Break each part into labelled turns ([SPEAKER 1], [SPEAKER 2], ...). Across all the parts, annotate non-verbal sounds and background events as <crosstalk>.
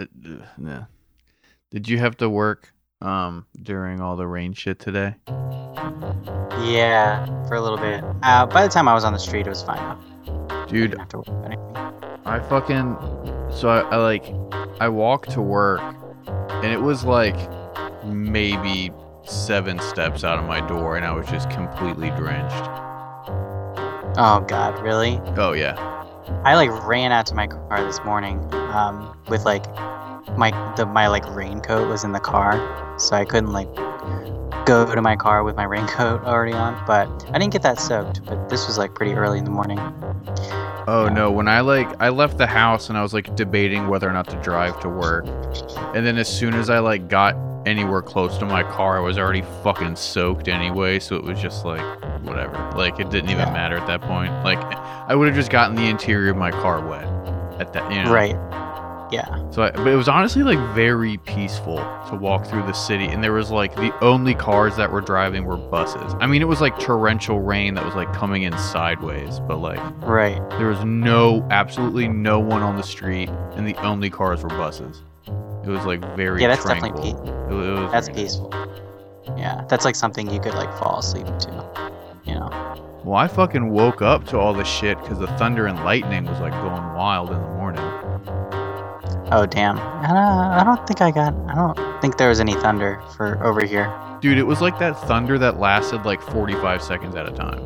[SPEAKER 1] Uh, uh, yeah. Did you have to work um during all the rain shit today?
[SPEAKER 2] Yeah, for a little bit. Uh, by the time I was on the street, it was fine. I
[SPEAKER 1] Dude,
[SPEAKER 2] didn't have to worry anything.
[SPEAKER 1] I fucking so I, I like I walked to work and it was like maybe seven steps out of my door and I was just completely drenched.
[SPEAKER 2] Oh God, really?
[SPEAKER 1] Oh yeah.
[SPEAKER 2] I like ran out to my car this morning um, with like my the my like raincoat was in the car, so I couldn't like go to my car with my <laughs> raincoat already on. But I didn't get that soaked. But this was like pretty early in the morning.
[SPEAKER 1] Oh
[SPEAKER 2] Yeah.
[SPEAKER 1] no, when I like I left the house and I was like debating whether or not to drive to work. And then as soon as I like got anywhere close to my car, I was already fucking soaked anyway, so it was just like whatever. Like it didn't even
[SPEAKER 2] Yeah.
[SPEAKER 1] matter at that point. Like I would have just gotten the interior of my car wet at that, you know.
[SPEAKER 2] Right. Yeah.
[SPEAKER 1] So, I, but it was honestly like very peaceful to walk through the city, and there was like the only cars that were driving were buses. I mean, it was like torrential rain that was like coming in sideways, but like
[SPEAKER 2] Right.
[SPEAKER 1] there was no, absolutely no one on the street, and the only cars were buses. It was like very
[SPEAKER 2] Yeah, that's
[SPEAKER 1] tranquil.
[SPEAKER 2] definitely pe-
[SPEAKER 1] It, it was
[SPEAKER 2] that's
[SPEAKER 1] very nice.
[SPEAKER 2] peaceful. Yeah, that's like something you could like fall asleep to. You know.
[SPEAKER 1] Well, I fucking woke up to all this shit because the thunder and lightning was like going wild in the morning.
[SPEAKER 2] Oh damn. I don't, uh, I don't think I got. I don't think there was any thunder for over here.
[SPEAKER 1] Dude, it was like that thunder that lasted like 45 seconds at a time.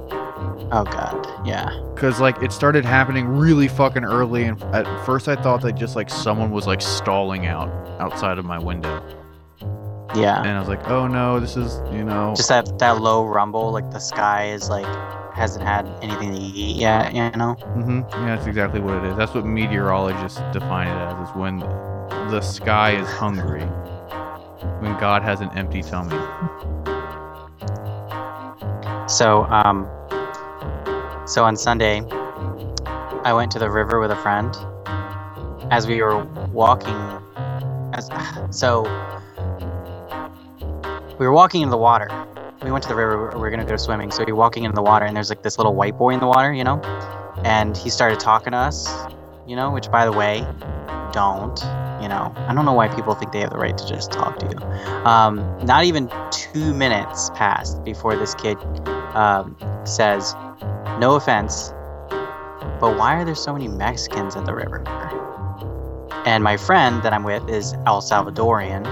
[SPEAKER 2] Oh god. Yeah.
[SPEAKER 1] Cause like it started happening really fucking early, and at first I thought that just like someone was like stalling out outside of my window,
[SPEAKER 2] Yeah.
[SPEAKER 1] and I was like, oh no, this is you know,
[SPEAKER 2] Just that that low rumble, like the sky is like hasn't had anything to eat yet. You know.
[SPEAKER 1] hmm yeah, that's exactly what it is. That's what meteorologists define it as: is when the sky is hungry, when God has an empty tummy.
[SPEAKER 2] So um. So on Sunday, I went to the river with a friend. As we were walking, as <sighs> so we were walking into the water. We went to the river. We were gonna go swimming. So we were walking into the water, and there's like this little white boy in the water, you know. And he started talking to us, you know. Which, by the way, don't. You know, I don't know why people think they have the right to just talk to you. Um, not even two minutes passed before this kid um, says, "No offense, but why are there so many Mexicans at the river?" And my friend that I'm with is El Salvadorian,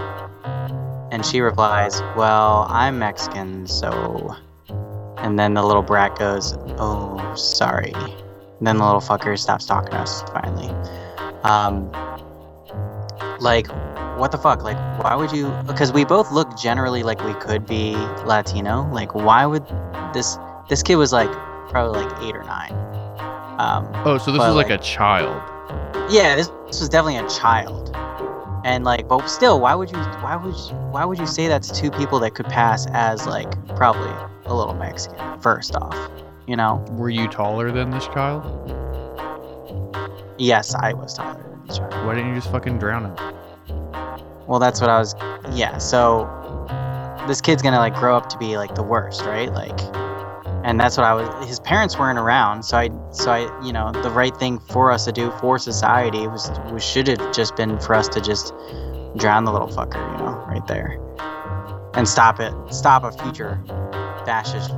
[SPEAKER 2] and she replies, "Well, I'm Mexican, so." And then the little brat goes, "Oh, sorry." And then the little fucker stops talking to us finally. Um, like, what the fuck? Like, why would you? Because we both look generally like we could be Latino. Like, why would this? This kid was like probably like eight or nine. Um,
[SPEAKER 1] Oh, so this is like,
[SPEAKER 2] like-
[SPEAKER 1] a child.
[SPEAKER 2] yeah, this, this was definitely a child. And like, but still, why would you? Why would you? Why would you say that to two people that could pass as like probably a little Mexican? First off, you know.
[SPEAKER 1] Were you taller than this child?
[SPEAKER 2] Yes, I was taller than this child.
[SPEAKER 1] Why didn't you just fucking drown him?
[SPEAKER 2] Well, that's what I was. Yeah. So this kid's gonna like grow up to be like the worst, right? Like, and that's what I was. His parents weren't around, so I, so I, you know, the right thing for us to do for society was, was should have just been for us to just drown the little fucker, you know, right there, and stop it, stop a future fascist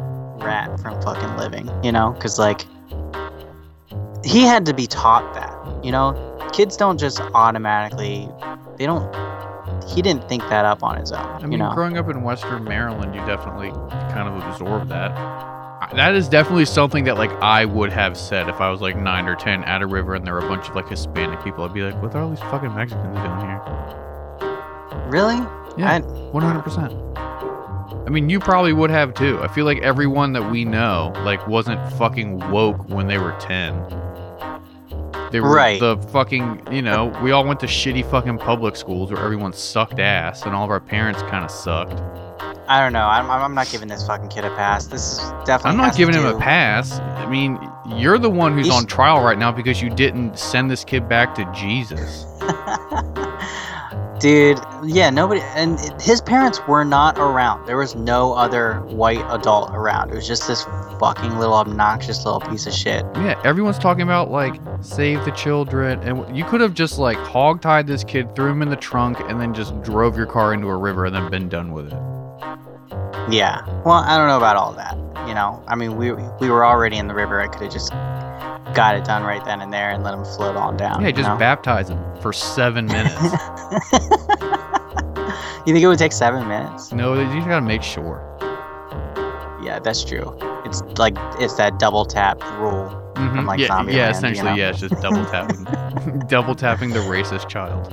[SPEAKER 2] rat from fucking living, you know, because like he had to be taught that, you know, kids don't just automatically, they don't he didn't think that up on his own.
[SPEAKER 1] I mean,
[SPEAKER 2] you know,
[SPEAKER 1] growing up in Western Maryland, you definitely kind of absorb that. That is definitely something that like I would have said if I was like nine or ten at a river and there were a bunch of like Hispanic people. I'd be like, "What are all these fucking Mexicans doing here?"
[SPEAKER 2] really?
[SPEAKER 1] Yeah, one hundred percent. I mean, you probably would have too. I feel like everyone that we know like wasn't fucking woke when they were ten. They were
[SPEAKER 2] Right.
[SPEAKER 1] the fucking, you know, we all went to shitty fucking public schools where everyone sucked ass and all of our parents kind of sucked.
[SPEAKER 2] I don't know. I'm, I'm not giving this fucking kid a pass. This is definitely.
[SPEAKER 1] I'm not giving him a pass. I mean, you're the one who's
[SPEAKER 2] He's-
[SPEAKER 1] on trial right now because you didn't send this kid back to Jesus. <laughs>
[SPEAKER 2] Dude, yeah, nobody, and his parents were not around. There was no other white adult around. It was just this fucking little obnoxious little piece of shit.
[SPEAKER 1] Yeah, everyone's talking about like save the children, and you could have just like hog-tied this kid, threw him in the trunk, and then just drove your car into a river and then been done with it.
[SPEAKER 2] Yeah. Well, I don't know about all that. You know, I mean, we we were already in the river. I could have just got it done right then and there and let him float on down.
[SPEAKER 1] Yeah, just
[SPEAKER 2] know?
[SPEAKER 1] baptize him for seven minutes. <laughs>
[SPEAKER 2] you think it would take seven minutes?
[SPEAKER 1] no, you just gotta make sure.
[SPEAKER 2] Yeah, that's true. It's like it's that double tap rule.
[SPEAKER 1] Mhm.
[SPEAKER 2] like
[SPEAKER 1] yeah,
[SPEAKER 2] Zombieland,
[SPEAKER 1] yeah,
[SPEAKER 2] you
[SPEAKER 1] essentially,
[SPEAKER 2] know?
[SPEAKER 1] yeah, it's just double tapping, <laughs> double tapping the racist child.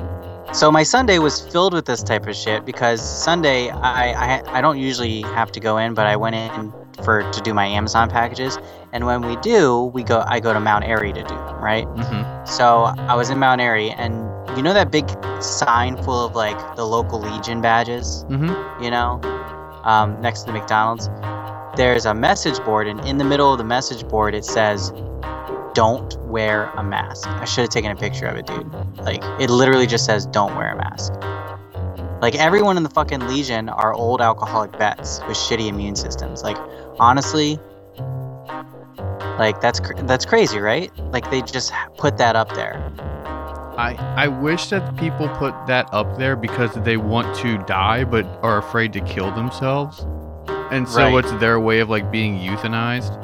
[SPEAKER 2] So my Sunday was filled with this type of shit because Sunday I, I I don't usually have to go in, but I went in for to do my Amazon packages, and when we do, we go I go to Mount Airy to do them, right?
[SPEAKER 1] hmm
[SPEAKER 2] So I was in Mount Airy, and you know that big sign full of like the local Legion badges,
[SPEAKER 1] hmm
[SPEAKER 2] you know, um, next to the McDonald's. There's a message board, and in the middle of the message board it says, "Don't wear a mask." I should have taken a picture of it, dude. Like it literally just says, "Don't wear a mask." Like everyone in the fucking Legion are old alcoholic vets with shitty immune systems. Like honestly, like that's cr- that's crazy, right? Like they just put that up there.
[SPEAKER 1] I I wish that people put that up there because they want to die but are afraid to kill themselves, and so
[SPEAKER 2] Right.
[SPEAKER 1] it's their way of like being euthanized.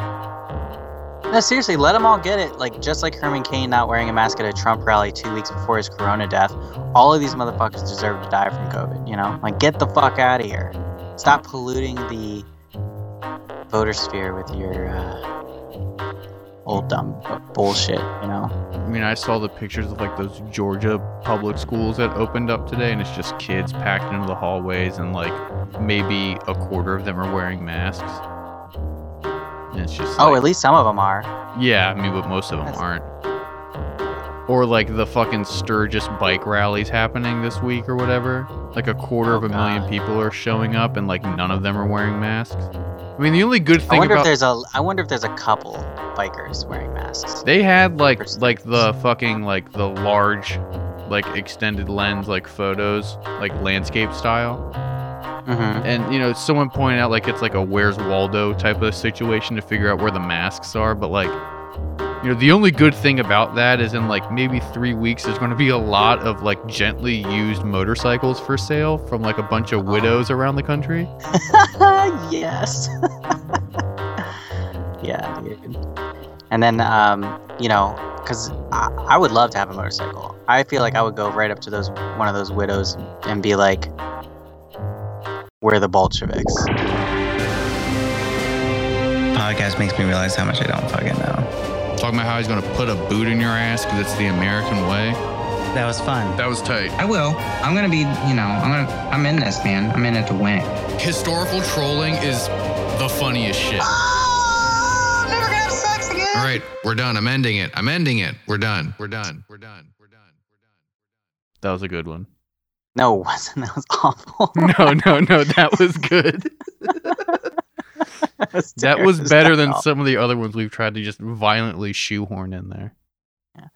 [SPEAKER 2] No, seriously, let them all get it. Like just like Herman Cain not wearing a mask at a Trump rally two weeks before his corona death, all of these motherfuckers deserve to die from COVID. You know, like get the fuck out of here. Stop polluting the voter sphere with your uh, old dumb bullshit. You know.
[SPEAKER 1] I mean, I saw the pictures of like those Georgia public schools that opened up today, and it's just kids packed into the hallways, and like maybe a quarter of them are wearing masks. And it's just
[SPEAKER 2] Oh,
[SPEAKER 1] like-
[SPEAKER 2] at least some of them are.
[SPEAKER 1] yeah, I mean, but most of them
[SPEAKER 2] That's-
[SPEAKER 1] aren't. Or like the fucking Sturgis bike rallies happening this week or whatever. Like a quarter
[SPEAKER 2] Oh,
[SPEAKER 1] of a oh,
[SPEAKER 2] million
[SPEAKER 1] people are showing up, and like none of them are wearing masks. I mean, the only good thing I
[SPEAKER 2] wonder
[SPEAKER 1] about
[SPEAKER 2] if there's a. I wonder if there's a couple bikers wearing masks.
[SPEAKER 1] They had like like the fucking like the large like extended lens like photos like landscape style.
[SPEAKER 2] Mm-hmm.
[SPEAKER 1] And you know, someone pointed out like it's like a Where's Waldo type of situation to figure out where the masks are, but like you know, the only good thing about that is in like maybe 3 weeks there's going to be a lot of like gently used motorcycles for sale from like a bunch of widows around the country. <laughs>
[SPEAKER 2] yes. <laughs> yeah, dude. And then, um, you know, because I, I would love to have a motorcycle. I feel like I would go right up to those one of those widows and be like, "We're the Bolsheviks."
[SPEAKER 3] Podcast makes me realize how much I don't fucking know.
[SPEAKER 1] Talking about how he's going to put a boot in your ass cuz it's the American way.
[SPEAKER 3] That was fun.
[SPEAKER 1] That was tight.
[SPEAKER 4] I will. I'm gonna be, you know, I'm gonna, I'm in this, man. I'm in it to win.
[SPEAKER 1] Historical trolling is the funniest shit.
[SPEAKER 4] Oh, never gonna have sex again.
[SPEAKER 1] All right, we're done. I'm ending it. I'm ending it. We're done. We're done. We're done. We're done. We're done. That was a good one.
[SPEAKER 2] No, it wasn't. <laughs> That was awful. <laughs>
[SPEAKER 1] No, no, no. That was good. <laughs>
[SPEAKER 2] that was,
[SPEAKER 1] That was better than
[SPEAKER 2] awful.
[SPEAKER 1] some of the other ones we've tried to just violently shoehorn in there. Yeah.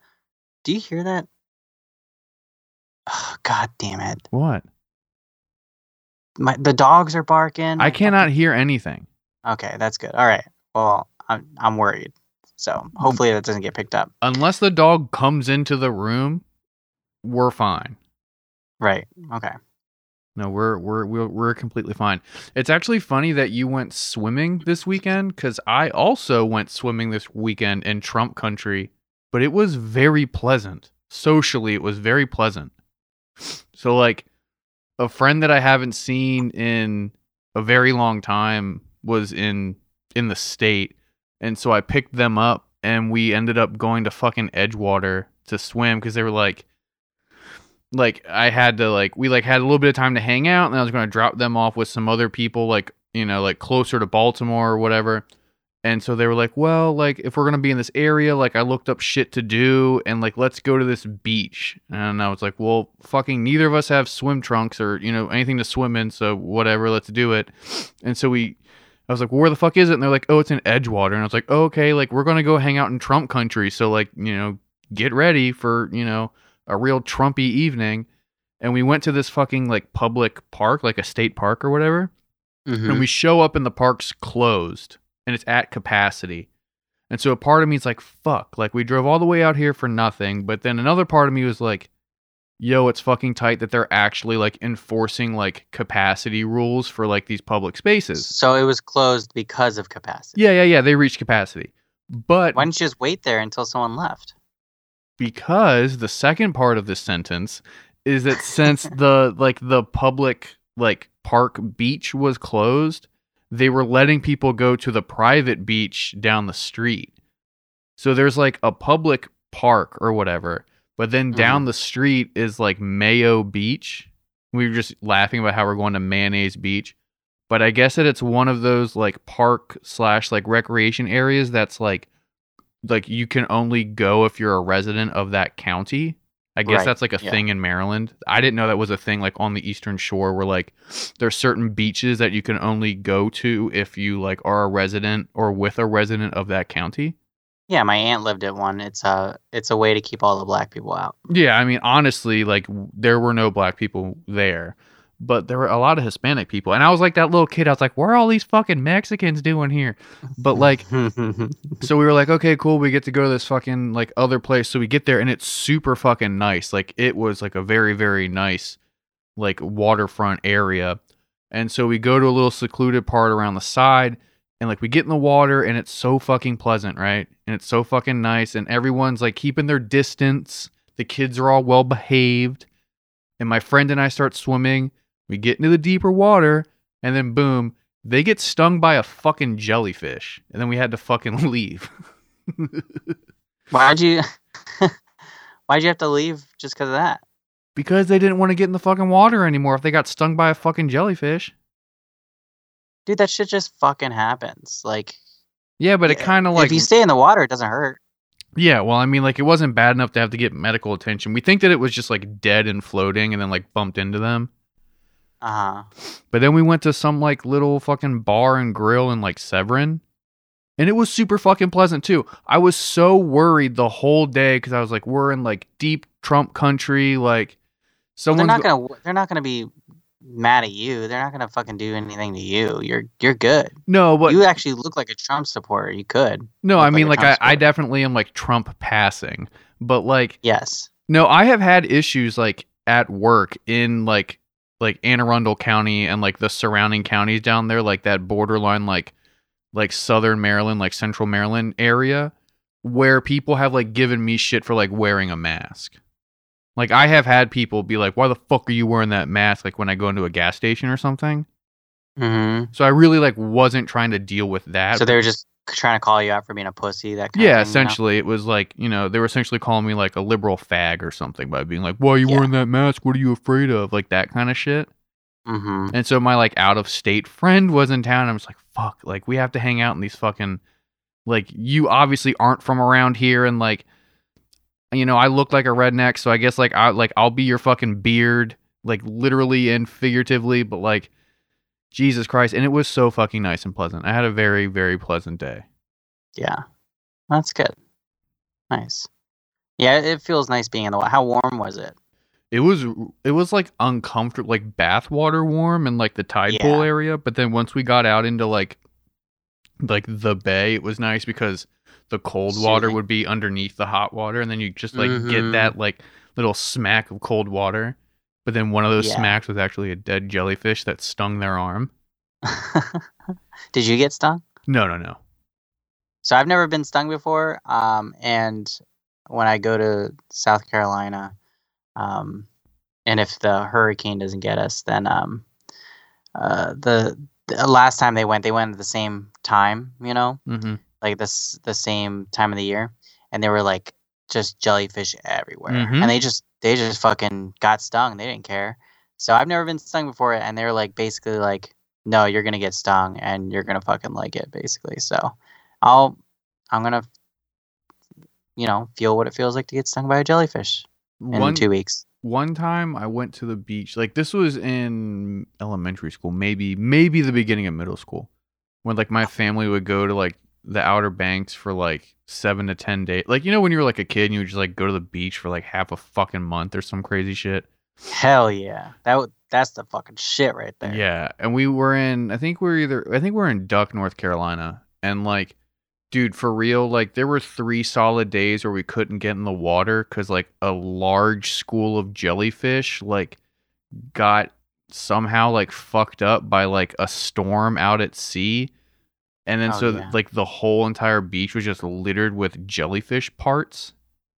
[SPEAKER 2] Do you hear that? Oh, God damn it!
[SPEAKER 1] What?
[SPEAKER 2] My the dogs are barking.
[SPEAKER 1] I cannot hear anything.
[SPEAKER 2] Okay, that's good. All right. Well, I'm I'm worried. So hopefully that doesn't get picked up.
[SPEAKER 1] Unless the dog comes into the room, we're fine.
[SPEAKER 2] Right. Okay.
[SPEAKER 1] No, we're we're we're, we're completely fine. It's actually funny that you went swimming this weekend cuz I also went swimming this weekend in Trump country, but it was very pleasant. Socially, it was very pleasant. So like a friend that I haven't seen in a very long time was in in the state and so I picked them up and we ended up going to fucking Edgewater to swim cuz they were like like I had to like we like had a little bit of time to hang out and I was going to drop them off with some other people like you know like closer to Baltimore or whatever. And so they were like, "Well, like if we're going to be in this area, like I looked up shit to do and like let's go to this beach." And I was like, "Well, fucking neither of us have swim trunks or, you know, anything to swim in, so whatever, let's do it." And so we I was like, where the fuck is it? And they're like, oh, it's in Edgewater. And I was like, oh, okay, like we're gonna go hang out in Trump country. So like, you know, get ready for, you know, a real Trumpy evening. and we went to this fucking like public park, like a state park or whatever.
[SPEAKER 2] Mhm.
[SPEAKER 1] And we show up and the park's closed and it's at capacity. And so a part of me is like, fuck, like we drove all the way out here for nothing. But then another part of me was like, yo, it's fucking tight that they're actually like enforcing like capacity rules for like these public spaces.
[SPEAKER 2] So it was closed because of capacity.
[SPEAKER 1] Yeah, yeah, yeah. They reached capacity. But
[SPEAKER 2] Why didn't you just wait there until someone left?
[SPEAKER 1] Because the second part of this sentence is that since <laughs> the like the public like park beach was closed they were letting people go to the private beach down the street. So there's like a public park or whatever but then mm-hmm. down the street is like mayo beach. We were just laughing about how we're going to mayonnaise beach but i guess that it's one of those like park slash like recreation areas that's like like you can only go if you're a resident of that county. I guess
[SPEAKER 2] Right,
[SPEAKER 1] that's like a
[SPEAKER 2] yeah.
[SPEAKER 1] thing in Maryland. I didn't know that was a thing like on the Eastern Shore where like there's certain beaches that you can only go to if you like are a resident or with a resident of that county.
[SPEAKER 2] Yeah, my aunt lived at one. It's a it's a way to keep all the black people out.
[SPEAKER 1] Yeah, I mean honestly like there were no black people there, but there were a lot of Hispanic people. And I was like that little kid I was like what are all these fucking Mexicans doing here? But like <laughs> so we were like, okay, cool. We get to go to this fucking like other place. So we get there and it's super fucking nice. Like it was like a very, very nice like waterfront area. And so we go to a little secluded part around the side and like we get in the water and it's so fucking pleasant, right? And it's so fucking nice and everyone's like keeping their distance. The kids are all well behaved. And my friend and I start swimming. We get into the deeper water and then boom, they get stung by a fucking jellyfish, and then we had to fucking <laughs> leave.
[SPEAKER 2] Why'd you <laughs> Why'd you have to leave just because of that?
[SPEAKER 1] because they didn't want to get in the fucking water anymore if they got stung by a fucking jellyfish.
[SPEAKER 2] Dude, that shit just fucking happens. Like
[SPEAKER 1] Yeah, but it kind of like
[SPEAKER 2] if you stay in the water, it doesn't hurt.
[SPEAKER 1] yeah. Well, I mean, like it wasn't bad enough to have to get medical attention. We think that it was just like dead and floating, and then like bumped into them.
[SPEAKER 2] Uh huh.
[SPEAKER 1] But then we went to some like little fucking bar and grill in like Severn. And it was super fucking pleasant too. I was so worried the whole day because I was like, we're in like deep Trump country. Like,
[SPEAKER 2] They're not gonna. They're not gonna be mad at you. They're not gonna fucking do anything to you. You're you're good.
[SPEAKER 1] no, but
[SPEAKER 2] you actually look like a Trump supporter. You could.
[SPEAKER 1] No, I mean,
[SPEAKER 2] a
[SPEAKER 1] like, I, I definitely am like Trump passing, but like,
[SPEAKER 2] Yes.
[SPEAKER 1] no, I have had issues like at work in like like Anne Arundel County and like the surrounding counties down there, like that borderline, like like Southern Maryland, like Central Maryland area, where people have like given me shit for like wearing a mask. Like I have had people be like, "Why the fuck are you wearing that mask?" Like when I go into a gas station or something.
[SPEAKER 2] hmm
[SPEAKER 1] So I really like wasn't trying to deal with that.
[SPEAKER 2] So they were just trying to call you out for being a pussy. That kind
[SPEAKER 1] Yeah,
[SPEAKER 2] of thing, you know?
[SPEAKER 1] essentially, it was like you know they were essentially calling me like a liberal fag or something by being like, "Why are you
[SPEAKER 2] Yeah.
[SPEAKER 1] wearing that mask? What are you afraid of?" Like that kind of shit.
[SPEAKER 2] Mhm.
[SPEAKER 1] And so my like out of state friend was in town. And I was like, "Fuck!" Like we have to hang out in these fucking like you obviously aren't from around here, and like you know I look like a redneck, so I guess like I like I'll be your fucking beard, like literally and figuratively, but like Jesus Christ, and it was so fucking nice and pleasant. I had a very very pleasant day.
[SPEAKER 2] Yeah. That's good. Nice. Yeah, it feels nice being in the water. How warm was it?
[SPEAKER 1] It was it was like uncomfortable, like bathwater warm and like the tide pool area. But then once we got out into like like the bay, it was nice because the cold water would be underneath the hot water, and then you just like
[SPEAKER 2] Mhm.
[SPEAKER 1] get that like little smack of cold water. But then one of those
[SPEAKER 2] Yeah.
[SPEAKER 1] smacks was actually a dead jellyfish that stung their arm. <laughs>
[SPEAKER 2] Did you get stung?
[SPEAKER 1] No, no, no.
[SPEAKER 2] So I've never been stung before. Um, and when I go to South Carolina, um, and if the hurricane doesn't get us, then um, uh, the, the last time they went, they went at the same time. You know,
[SPEAKER 1] hmm
[SPEAKER 2] like this the same time of the year, and they were like just jellyfish everywhere,
[SPEAKER 1] Mhm.
[SPEAKER 2] and they just they just fucking got stung. They didn't care. So I've never been stung before, and they were like basically like, no, you're gonna get stung, and you're gonna fucking like it, basically. So I'll I'm gonna you know feel what it feels like to get stung by a jellyfish in
[SPEAKER 1] One
[SPEAKER 2] two weeks.
[SPEAKER 1] one time I went to the beach. Like this was in elementary school, maybe maybe the beginning of middle school. When like my uh family would go to like the Outer Banks for like 7 to 10 days. Like you know when you were like a kid and you would just like go to the beach for like half a fucking month or some crazy shit.
[SPEAKER 2] Hell yeah. That would that's the fucking shit right there.
[SPEAKER 1] Yeah, and we were in. I think we are either. I think we are in Duck, North Carolina, and like, dude, for real, like there were three solid days where we couldn't get in the water because like a large school of jellyfish like got somehow like fucked up by like a storm out at sea. And then
[SPEAKER 2] Oh,
[SPEAKER 1] so
[SPEAKER 2] yeah.
[SPEAKER 1] like the whole entire beach was just littered with jellyfish parts.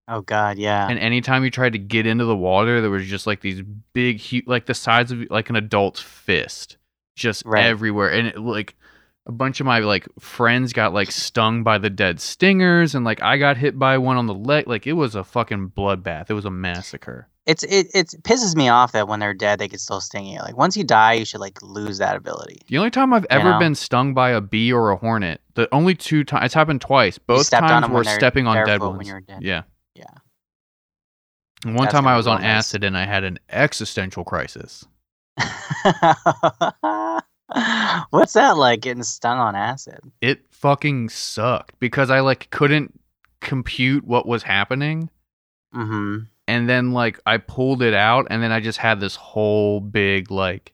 [SPEAKER 2] Oh god, yeah.
[SPEAKER 1] And anytime you tried to get into the water, there was just like these big, hu- like the size of like an adult's fist, just
[SPEAKER 2] Right.
[SPEAKER 1] everywhere. And it, like a bunch of my like friends got like stung by the dead stingers, and like I got hit by one on the leg. Like it was a fucking bloodbath. It was a massacre.
[SPEAKER 2] it's it it pisses me off that when they're dead they can still sting you. Like once you die, you should like lose that ability.
[SPEAKER 1] The only time I've ever
[SPEAKER 2] know?
[SPEAKER 1] been stung by a bee or a hornet, the only two times it's happened twice. Both times were stepping on dead ones.
[SPEAKER 2] dead.
[SPEAKER 1] Yeah.
[SPEAKER 2] Yeah.
[SPEAKER 1] And one
[SPEAKER 2] That's
[SPEAKER 1] time I was on
[SPEAKER 2] nice.
[SPEAKER 1] acid and I had an existential crisis. <laughs> <laughs>
[SPEAKER 2] What's that like getting stung on acid?
[SPEAKER 1] it fucking sucked because I like couldn't compute what was happening
[SPEAKER 2] Mm-hmm.
[SPEAKER 1] and then like I pulled it out and then I just had this whole big like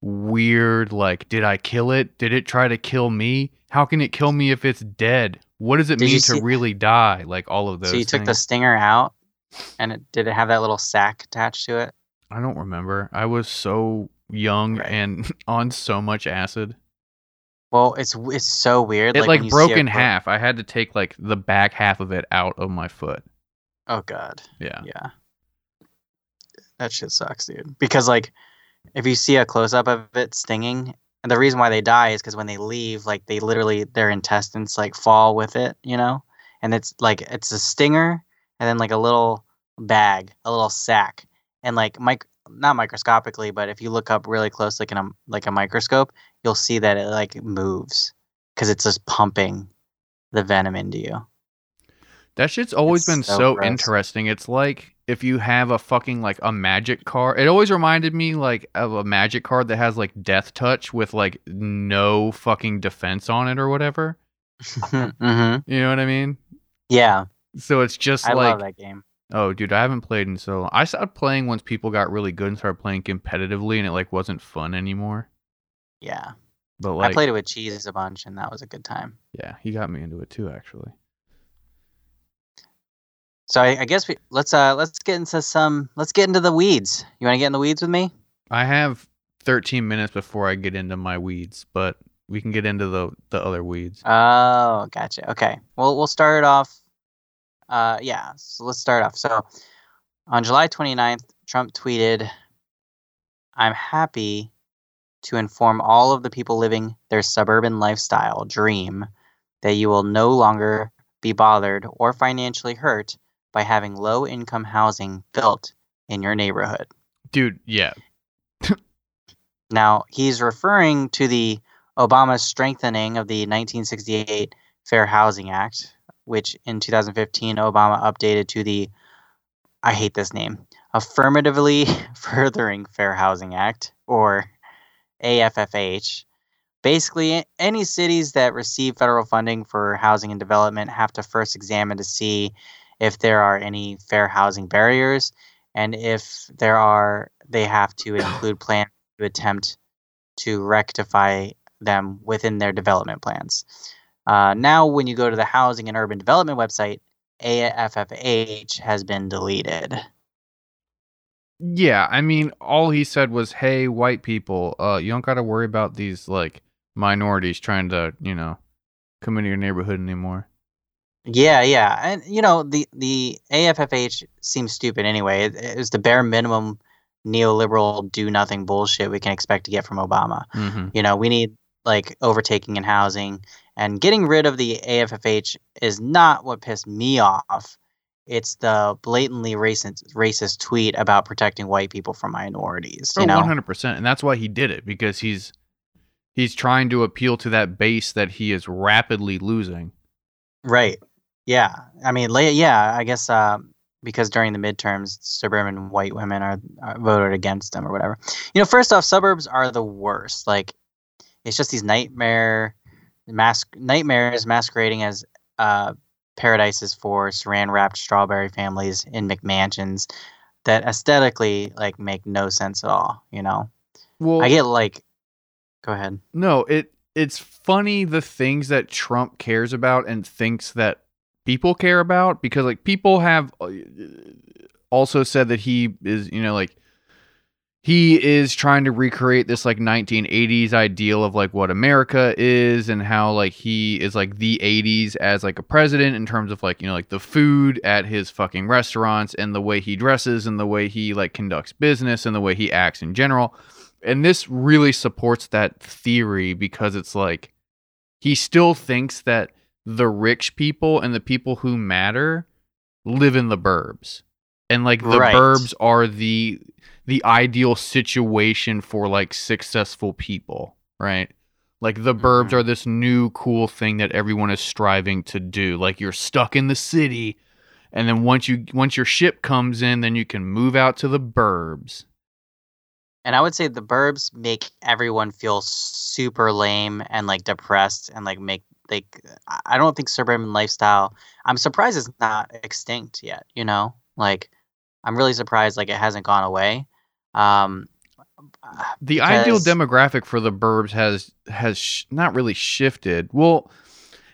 [SPEAKER 1] weird like did I kill it? Did it try to kill me? How can it kill me if it's dead? What does it
[SPEAKER 2] Did
[SPEAKER 1] mean to
[SPEAKER 2] see-
[SPEAKER 1] really die? Like all of those
[SPEAKER 2] So you took the stinger out, and it, did it have that little sack attached to it?
[SPEAKER 1] I don't remember. I was so young
[SPEAKER 2] Right.
[SPEAKER 1] and <laughs> on so much acid.
[SPEAKER 2] Well, it's it's so weird.
[SPEAKER 1] It
[SPEAKER 2] when
[SPEAKER 1] like broke in half. I had to take like the back half of it out of my foot.
[SPEAKER 2] Oh god.
[SPEAKER 1] Yeah.
[SPEAKER 2] Yeah. That shit sucks, dude. Because like, if you see a close up of it stinging, and the reason why they die is because when they leave, like they literally their intestines like fall with it, you know, and it's like it's a stinger and then like a little bag, a little sack, and like mic not microscopically, but if you look up really close, like in a like a microscope, you'll see that it like moves because it's just pumping the venom into you.
[SPEAKER 1] That shit's always
[SPEAKER 2] It's
[SPEAKER 1] been
[SPEAKER 2] so
[SPEAKER 1] so, interesting. It's like if you have a fucking like a magic card. It always reminded me like of a magic card that has like death touch with like no fucking defense on it or whatever. <laughs>
[SPEAKER 2] mm-hmm.
[SPEAKER 1] You know what I mean?
[SPEAKER 2] Yeah,
[SPEAKER 1] So it's just
[SPEAKER 2] I
[SPEAKER 1] like
[SPEAKER 2] love that game.
[SPEAKER 1] Oh dude, I haven't played in so long. I stopped playing once people got really good and started playing competitively and it like wasn't fun anymore.
[SPEAKER 2] Yeah.
[SPEAKER 1] But like
[SPEAKER 2] I played it with cheese a bunch, and that was a good time.
[SPEAKER 1] yeah, he got me into it too actually.
[SPEAKER 2] So I, I guess we let's uh let's get into some let's get into the weeds. You want to get in the weeds with me?
[SPEAKER 1] I have 13 minutes before I get into my weeds, but we can get into the the other weeds.
[SPEAKER 2] Oh, gotcha. Okay. Well, we'll start it off. Uh, yeah. So let's start off. So on July 29th, Trump tweeted, "I'm happy to inform all of the people living their suburban lifestyle dream that you will no longer be bothered or financially hurt by having low income housing built in your neighborhood."
[SPEAKER 1] Dude, yeah. <laughs>
[SPEAKER 2] Now, he's referring to the Obama strengthening of the 1968 Fair Housing Act, which in 2015 Obama updated to the I hate this name, Affirmatively <laughs> Furthering Fair Housing Act or AFFH. Basically, any cities that receive federal funding for housing and development have to first examine to see if there are any fair housing barriers and if there are they have to include <coughs> plans to attempt to rectify them within their development plans. Uh, now, when you go to the Housing and Urban Development website, AFFH has been deleted.
[SPEAKER 1] Yeah, I mean, all he said was, "Hey, white people, uh, you don't got to worry about these like minorities trying to, you know, come into your neighborhood anymore."
[SPEAKER 2] Yeah, yeah, and you know the the AFFH seems stupid anyway. It, it was the bare minimum neoliberal do nothing bullshit we can expect to get from Obama.
[SPEAKER 1] hmm
[SPEAKER 2] You know, we need like overtaking in housing and getting rid of the AFFH is not what pissed me off. It's the blatantly racist racist tweet about protecting white people from minorities.
[SPEAKER 1] Oh,
[SPEAKER 2] You know,
[SPEAKER 1] one hundred percent, and that's why he did it because he's he's trying to appeal to that base that he is rapidly losing.
[SPEAKER 2] right? Yeah, I mean, yeah, I guess um, because during the midterms, suburban white women are, are voted against them or whatever. You know, first off, suburbs are the worst. Like, it's just these nightmare mask nightmares masquerading as uh, paradises for saran wrapped strawberry families in McMansions that aesthetically like make no sense at all. You know,
[SPEAKER 1] Well,
[SPEAKER 2] I get like, go ahead.
[SPEAKER 1] No, it it's funny the things that Trump cares about and thinks that people care about because like people have uh, also said that he is, you know, like he is trying to recreate this like 1980s ideal of like what America is and how like he is like the 80s as like a president in terms of like, you know, like the food at his fucking restaurants and the way he dresses and the way he like conducts business and the way he acts in general and this really supports that theory because it's like he still thinks that the rich people and the people who matter live in the burbs and like the
[SPEAKER 2] Right.
[SPEAKER 1] burbs are the the ideal situation for like successful people right like the burbs
[SPEAKER 2] Mhm.
[SPEAKER 1] are this new cool thing that everyone is striving to do like you're stuck in the city and then once you once your ship comes in then you can move out to the burbs
[SPEAKER 2] And I would say the burbs make everyone feel super lame and like depressed and like make like I don't think suburban lifestyle. I'm surprised it's not extinct yet. You know, like I'm really surprised like it hasn't gone away. Um,
[SPEAKER 1] the ideal demographic for the burbs has has sh- not really shifted. Well,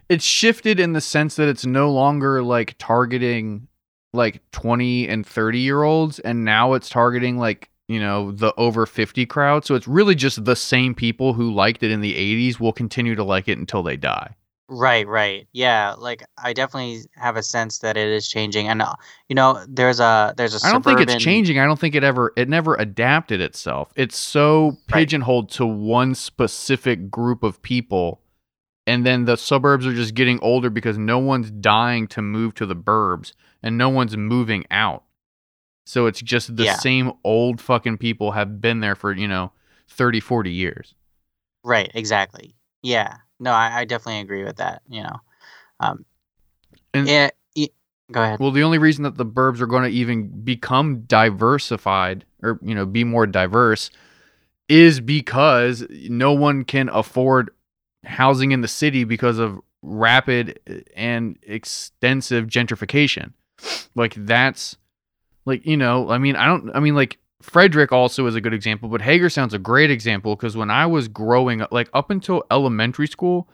[SPEAKER 1] it's shifted in the sense that it's no longer like targeting like 20 and 30 year olds and now it's targeting like, you know, the over 50 crowd. So it's really just the same people who liked it in the 80s will continue to like it until they die.
[SPEAKER 2] Right, right. Yeah, like I definitely have a sense that it is changing. And uh, you know, there's a there's a
[SPEAKER 1] I don't think it's changing. I don't think it ever it never adapted itself. It's so
[SPEAKER 2] Right.
[SPEAKER 1] pigeonholed to one specific group of people. And then the suburbs are just getting older because no one's dying to move to the burbs and no one's moving out. So it's just the
[SPEAKER 2] Yeah.
[SPEAKER 1] same old fucking people have been there for, you know, 30, 40 years.
[SPEAKER 2] Right, exactly. Yeah. No, I, I definitely agree with that, you know. Um
[SPEAKER 1] And-
[SPEAKER 2] yeah, y- go ahead.
[SPEAKER 1] Well, the only reason that the burbs are going to even become diversified or, you know, be more diverse is because no one can afford housing in the city because of rapid and extensive gentrification. Like that's like, you know, I mean, I don't I mean like Frederick also is a good example, but Hagerstown's a great example because when I was growing up, like up until elementary school,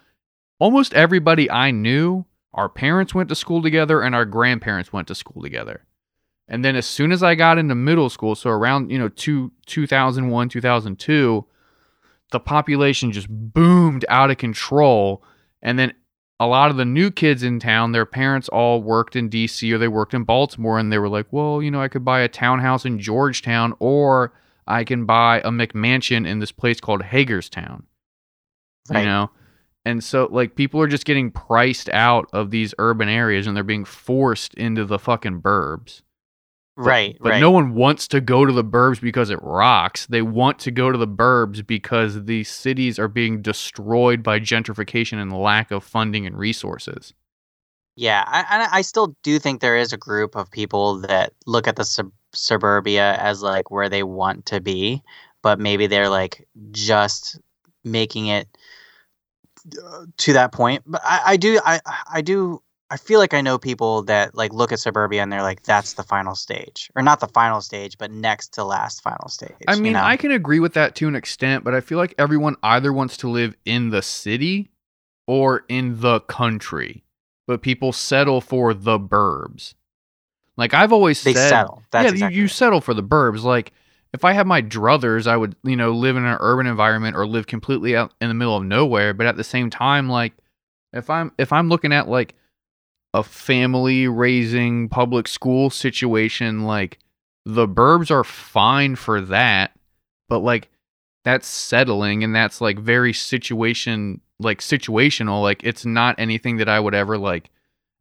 [SPEAKER 1] almost everybody I knew, our parents went to school together and our grandparents went to school together. And then as soon as I got into middle school, so around, you know, two, 2001, 2002, the population just boomed out of control. And then a lot of the new kids in town, their parents all worked in DC or they worked in Baltimore and they were like, well, you know, I could buy a townhouse in Georgetown or I can buy a McMansion in this place called Hagerstown.
[SPEAKER 2] Right.
[SPEAKER 1] You know? And so like people are just getting priced out of these urban areas and they're being forced into the fucking burbs. But-
[SPEAKER 2] right,
[SPEAKER 1] But
[SPEAKER 2] right.
[SPEAKER 1] no one wants to go to the burbs because it rocks. They want to go to the burbs because these cities are being destroyed by gentrification and lack of funding and resources.
[SPEAKER 2] Yeah, I, I I still do think there is a group of people that look at the sub- suburbia as like where they want to be, but maybe they're like just making it uh, to that point. But I, I do I I do I feel like I know people that like look at suburbia and they're like that's the final stage, or not the final stage, but next to last final stage.
[SPEAKER 1] I
[SPEAKER 2] you
[SPEAKER 1] mean,
[SPEAKER 2] know?
[SPEAKER 1] I can agree with that to an extent, but I feel like everyone either wants to live in the city or in the country, but people settle for the burbs. Like I've always
[SPEAKER 2] they
[SPEAKER 1] said,
[SPEAKER 2] settle. That's
[SPEAKER 1] yeah,
[SPEAKER 2] exactly
[SPEAKER 1] you, you
[SPEAKER 2] right.
[SPEAKER 1] settle for the burbs. Like if I had my druthers, I would, you know, live in an urban environment or live completely out in the middle of nowhere. But at the same time, like if I'm if I'm looking at like a family raising public school situation, like the burbs are fine for that, but like that's settling and that's like very situation like situational. Like it's not anything that I would ever like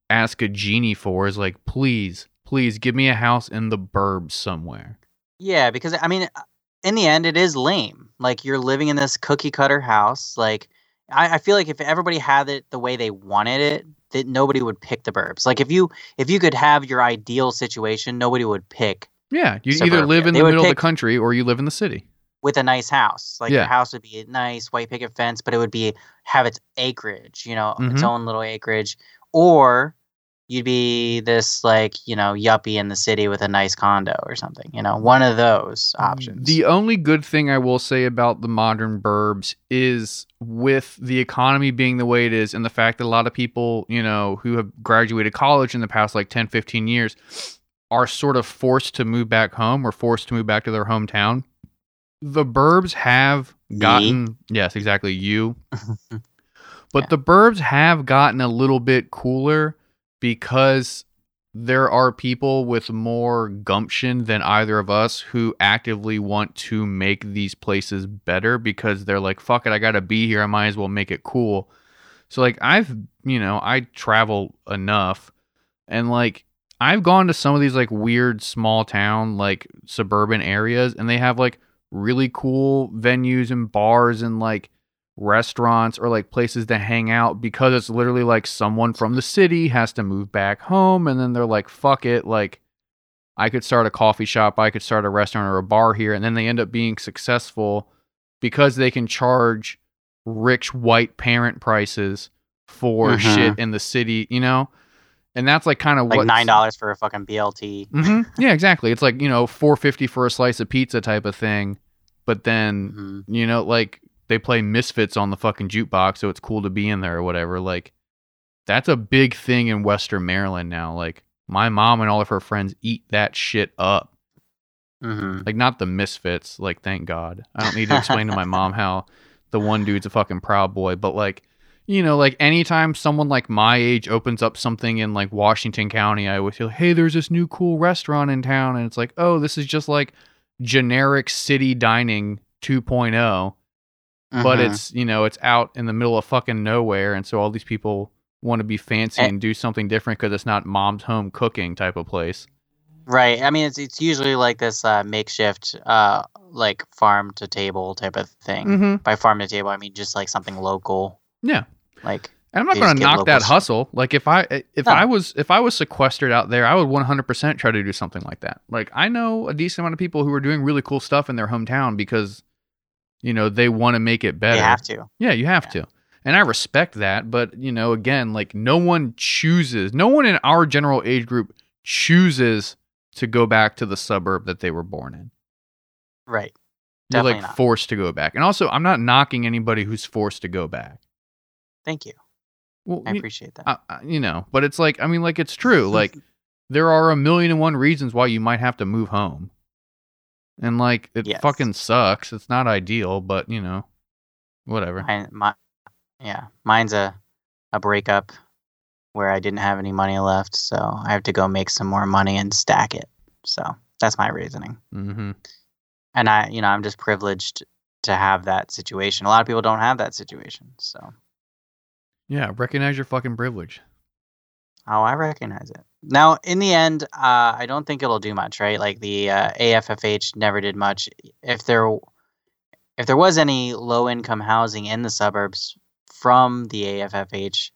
[SPEAKER 1] ask a genie for is like, please, please give me a house in the burbs somewhere.
[SPEAKER 2] Yeah, because I mean, in the end, it is lame. Like you're living in this cookie cutter house. Like I, I feel like if everybody had it the way they wanted it, that nobody would pick the burbs. Like if you if you could have your ideal situation, nobody would pick
[SPEAKER 1] Yeah, you either live in
[SPEAKER 2] They
[SPEAKER 1] the middle of the country or you live in the city.
[SPEAKER 2] with a nice house. Like
[SPEAKER 1] Yeah.
[SPEAKER 2] your house would be a nice white picket fence, but it would be have its acreage, you know, its
[SPEAKER 1] Mhm.
[SPEAKER 2] own little acreage. Or you'd be this like you know yuppie in the city with a nice condo or something. You know, one of those options.
[SPEAKER 1] The only good thing I will say about the modern burbs is with the economy being the way it is and the fact that a lot of people, you know, who have graduated college in the past like 10, 15 years are sort of forced to move back home or forced to move back to their hometown. The burbs have
[SPEAKER 2] Me?
[SPEAKER 1] gotten, yes, exactly, you. <laughs> But
[SPEAKER 2] Yeah.
[SPEAKER 1] the burbs have gotten a little bit cooler because there are people with more gumption than either of us who actively want to make these places better because they're like, fuck it, I gotta be here. I might as well make it cool. So, like, I've, you know, I travel enough and, like, I've gone to some of these, like, weird small town, like, suburban areas and they have, like, really cool venues and bars and, like, restaurants or like places to hang out because it's literally like someone from the city has to move back home and then they're like fuck it like I could start a coffee shop, I could start a restaurant or a bar here and then they end up being successful because they can charge rich white parent prices for
[SPEAKER 2] Mhm.
[SPEAKER 1] shit in the city, you know? And that's like kind of
[SPEAKER 2] like
[SPEAKER 1] what
[SPEAKER 2] nine dollars for a fucking BLT.
[SPEAKER 1] hmm Yeah, exactly. It's like, you know, 450 for a slice of pizza type of thing. But then
[SPEAKER 2] Mhm.
[SPEAKER 1] you know, like they play Misfits on the fucking jukebox, so it's cool to be in there or whatever. Like that's a big thing in Western Maryland now. Like my mom and all of her friends eat that shit up.
[SPEAKER 2] Mhm.
[SPEAKER 1] Like not the Misfits, like thank God. I don't need to explain to my <laughs> mom how the one dude's a fucking proud boy, but like you know, like anytime someone like my age opens up something in like Washington County, I always feel, hey, there's this new cool restaurant in town, and it's like, oh, this is just like generic city dining 2.0 but
[SPEAKER 2] Mhm.
[SPEAKER 1] it's you know it's out in the middle of fucking nowhere and so all these people want to be fancy
[SPEAKER 2] Eh.
[SPEAKER 1] and do something different because it's not mom's home cooking type of place
[SPEAKER 2] right. I mean, it's it's usually like this uh, makeshift, uh, like farm to table type of thing.
[SPEAKER 1] mm-hmm.
[SPEAKER 2] By farm to table, I mean just like something local.
[SPEAKER 1] Yeah.
[SPEAKER 2] Like
[SPEAKER 1] and i'm not going to knock that
[SPEAKER 2] locals.
[SPEAKER 1] hustle like if i if
[SPEAKER 2] No.
[SPEAKER 1] i was if i was sequestered out there i would 100% try to do something like that like i know a decent amount of people who are doing really cool stuff in their hometown because you know they want to make it better
[SPEAKER 2] they have to.
[SPEAKER 1] Yeah, you have to. And I respect that, but you know, again, like no one chooses, no one in our general age group chooses to go back to the suburb that they were born in.
[SPEAKER 2] Right. Definitely
[SPEAKER 1] like
[SPEAKER 2] not.
[SPEAKER 1] forced to go back. And also, I'm not knocking anybody who's forced to go back.
[SPEAKER 2] Thank you.
[SPEAKER 1] Well,
[SPEAKER 2] I appreciate that.
[SPEAKER 1] uh, you know, but it's like, I mean, like it's true. <laughs> Like there are a million and one reasons why you might have to move home. And like it
[SPEAKER 2] Yes.
[SPEAKER 1] fucking sucks. It's not ideal, but you know, whatever.
[SPEAKER 2] Mine, my, yeah, mine's a a breakup where I didn't have any money left, so I have to go make some more money and stack it. So that's my reasoning.
[SPEAKER 1] hmm
[SPEAKER 2] And I, you know, I'm just privileged to have that situation. A lot of people don't have that situation, so
[SPEAKER 1] Yeah, recognize your fucking privilege.
[SPEAKER 2] oh, I recognize it. Now, in the end, uh, I don't think it'll do much, right? Like the uh, AFFH never did much. If there, if there was any low income housing in the suburbs from the AFFH,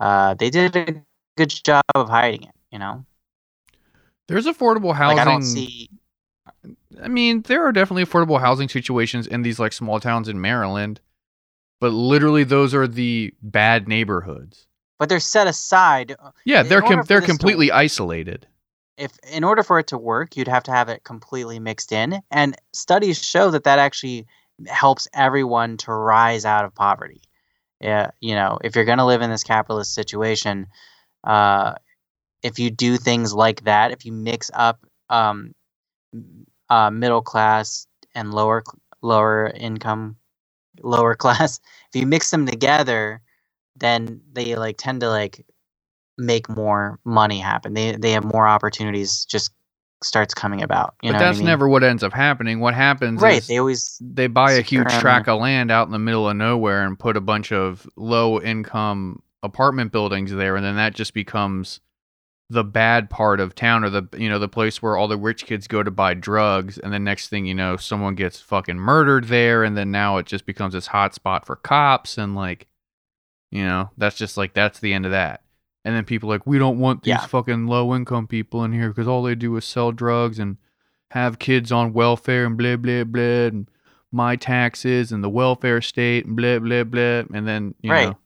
[SPEAKER 2] uh, they did a good job of hiding it. You know,
[SPEAKER 1] There's affordable housing.
[SPEAKER 2] like I don't see.
[SPEAKER 1] I mean, there are definitely affordable housing situations in these like small towns in Maryland, but literally those are the bad neighborhoods.
[SPEAKER 2] But they're set aside.
[SPEAKER 1] Yeah,
[SPEAKER 2] In
[SPEAKER 1] they're com- they're completely isolated.
[SPEAKER 2] If in order for it to work, you'd have to have it completely mixed in, and studies show that that actually helps everyone to rise out of poverty. Yeah, you know, if you're going to live in this capitalist situation, uh, if you do things like that, if you mix up um, uh, middle class and lower lower income, lower <laughs> class, if you mix them together, then they like tend to like make more money happen. They they have more opportunities. Just starts coming about. You
[SPEAKER 1] but
[SPEAKER 2] know what I
[SPEAKER 1] that's
[SPEAKER 2] mean?
[SPEAKER 1] never what ends up happening. What happens
[SPEAKER 2] right.
[SPEAKER 1] is
[SPEAKER 2] They always
[SPEAKER 1] they buy a huge tract of land out in the middle of nowhere and put a bunch of low income apartment buildings there and then that just becomes the bad part of town or the you know the place where all the rich kids go to buy drugs and the next thing you know someone gets fucking murdered there and then now it just becomes this hot spot for cops and like you know that's just like that's the end of that and then people are like we don't want these
[SPEAKER 2] Yeah.
[SPEAKER 1] fucking low income people in here because all they do is sell drugs and have kids on welfare and blah blah blah and my taxes and the welfare state and blah blah blah and then you
[SPEAKER 2] Right.
[SPEAKER 1] know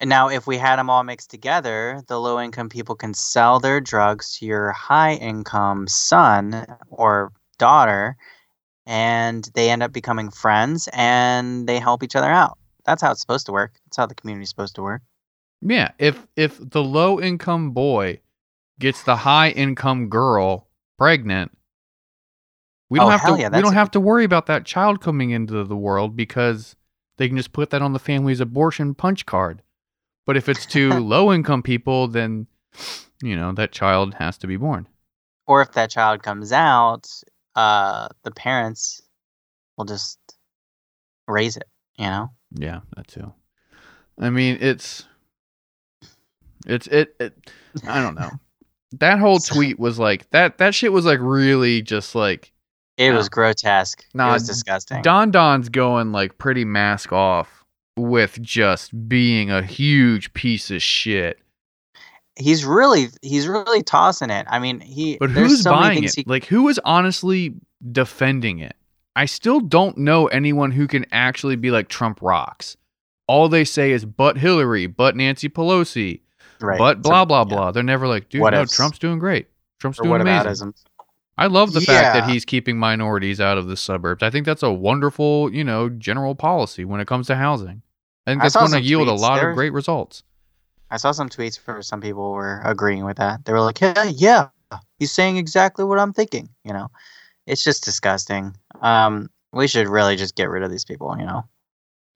[SPEAKER 2] And now, if we had them all mixed together, the low income people can sell their drugs to your high income son or daughter, and they end up becoming friends and they help each other out. That's how it's supposed to work. That's how the community's supposed to work.
[SPEAKER 1] Yeah, if if the low income boy gets the high income girl pregnant, we don't
[SPEAKER 2] Oh,
[SPEAKER 1] have to
[SPEAKER 2] yeah,
[SPEAKER 1] we don't
[SPEAKER 2] a-
[SPEAKER 1] have to worry about that child coming into the world because they can just put that on the family's abortion punch card. But if it's to <laughs> low income people, then you know that child has to be born.
[SPEAKER 2] Or if that child comes out, uh, the parents will just raise it, you know?
[SPEAKER 1] Yeah, that too. I mean, it's it's it, it I don't know. <laughs> That whole tweet was like that that shit was like really just like
[SPEAKER 2] It
[SPEAKER 1] Yeah.
[SPEAKER 2] was ah. grotesque.
[SPEAKER 1] Nah,
[SPEAKER 2] it was disgusting.
[SPEAKER 1] Don Don's going like pretty mask off with just being a huge piece of shit.
[SPEAKER 2] he's really he's really tossing it. I mean, he
[SPEAKER 1] But who's
[SPEAKER 2] so
[SPEAKER 1] buying
[SPEAKER 2] things
[SPEAKER 1] it?
[SPEAKER 2] he-
[SPEAKER 1] Like who is honestly defending it? I still don't know anyone who can actually be like Trump rocks. All they say is but Hillary, but Nancy Pelosi,
[SPEAKER 2] right.
[SPEAKER 1] but
[SPEAKER 2] So-
[SPEAKER 1] blah blah
[SPEAKER 2] yeah.
[SPEAKER 1] blah. They're never like, dude,
[SPEAKER 2] What
[SPEAKER 1] no,
[SPEAKER 2] ifs.
[SPEAKER 1] Trump's doing great. Trump's
[SPEAKER 2] Or
[SPEAKER 1] doing amazing. I love the fact that he's keeping minorities out of the suburbs. I think that's a wonderful, you know, general policy when it comes to housing. I think that's going to yield a lot
[SPEAKER 2] There-
[SPEAKER 1] of great results.
[SPEAKER 2] I saw some tweets where some people were agreeing with that. They were like, "Yeah, yeah, he's saying exactly what I'm thinking." You know, it's just disgusting. Um, we should really just get rid of these people. You know,